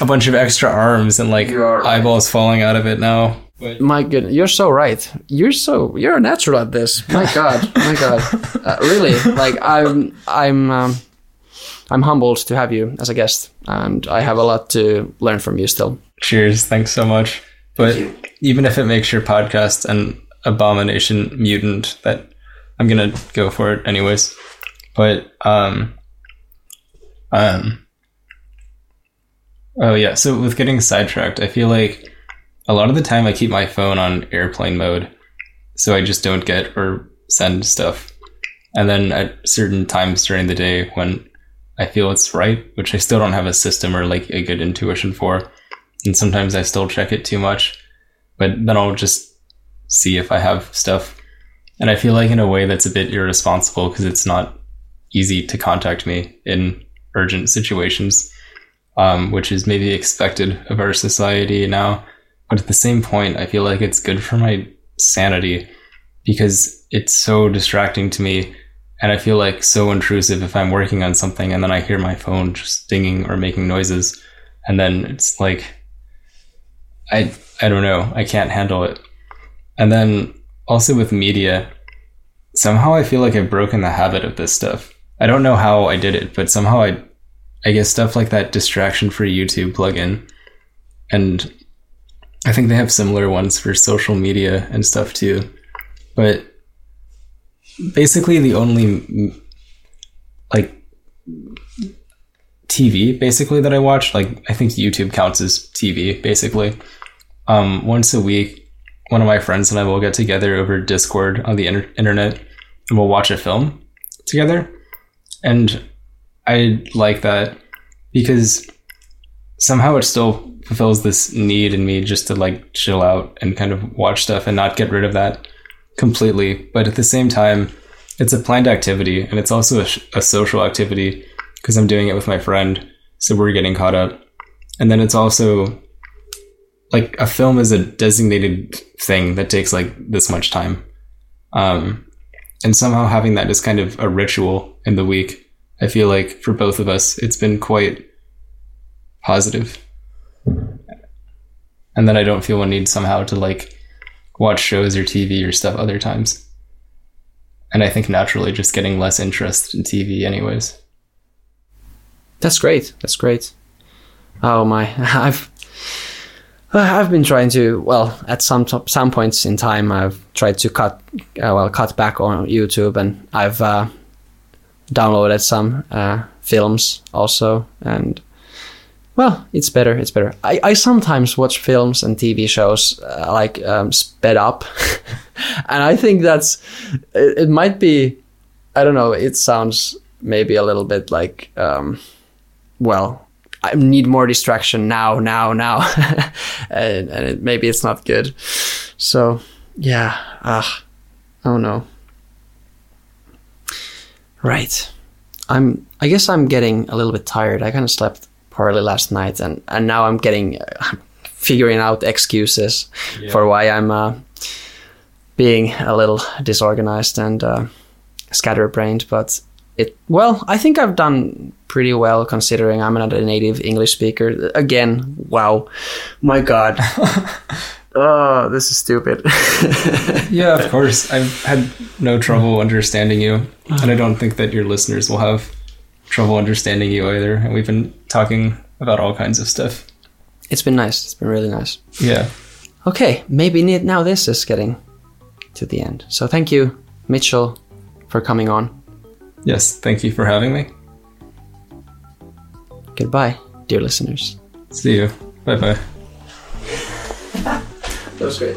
a bunch of extra arms and like right. eyeballs falling out of it now. But my goodness, you're so right. You're so you're a natural at this. My God, my God, uh, really. Like I'm, I'm, um, I'm humbled to have you as a guest, and I have a lot to learn from you still. Cheers! Thanks so much. But even if it makes your podcast an abomination mutant, that I'm gonna go for it anyways. But um, um, oh yeah. So with getting sidetracked, I feel like a lot of the time I keep my phone on airplane mode, so I just don't get or send stuff. And then at certain times during the day when I feel it's right, which I still don't have a system or like a good intuition for, and sometimes I still check it too much, but then I'll just see if I have stuff. And I feel like in a way that's a bit irresponsible because it's not easy to contact me in urgent situations, um, which is maybe expected of our society now. But at the same point, I feel like it's good for my sanity because it's so distracting to me. And I feel like so intrusive if I'm working on something and then I hear my phone just dinging or making noises. And then it's like, I I don't know. I can't handle it. And then also with media, somehow I feel like I've broken the habit of this stuff. I don't know how I did it, but somehow I I guess stuff like that distraction free YouTube plugin. And I think they have similar ones for social media and stuff too. But basically the only like TV basically that I watch, like I think YouTube counts as TV basically. Um, once a week, one of my friends and I will get together over Discord on the inter- internet and we'll watch a film together. And I like that because somehow it still fulfills this need in me just to like chill out and kind of watch stuff and not get rid of that completely. But at the same time, it's a planned activity and it's also a, a social activity because I'm doing it with my friend. So we're getting caught up. And then it's also like a film is a designated thing that takes like this much time. Um, and somehow having that as kind of a ritual in the week, I feel like for both of us, it's been quite positive. And then I don't feel a need somehow to like watch shows or TV or stuff other times. And I think naturally just getting less interest in TV, anyways. That's great. That's great. Oh my, I've I've been trying to well at some some points in time I've tried to cut uh, well cut back on YouTube and I've uh, downloaded some uh, films also and well it's better it's better I, I sometimes watch films and TV shows uh, like um, sped up and I think that's it, it, might be I don't know it sounds maybe a little bit like um, well I need more distraction now, now, now, and, and it, maybe it's not good. So yeah, ah, oh no. Right, I'm. I guess I'm getting a little bit tired. I kind of slept poorly last night, and and now I'm getting uh, figuring out excuses Yeah. for why I'm uh, being a little disorganized and uh, scatterbrained. But it well, I think I've done pretty well considering I'm not a native English speaker. Again, wow, my God. oh, this is stupid. Yeah, of course. I've had no trouble understanding you, and I don't think that your listeners will have trouble understanding you either. And we've been talking about all kinds of stuff. it's been nice. It's been really nice. Yeah. Okay, maybe now this is getting to the end. So thank you, Mitchell, for coming on. Yes. Thank you for having me. Goodbye, dear listeners. See you. Bye bye. That was great.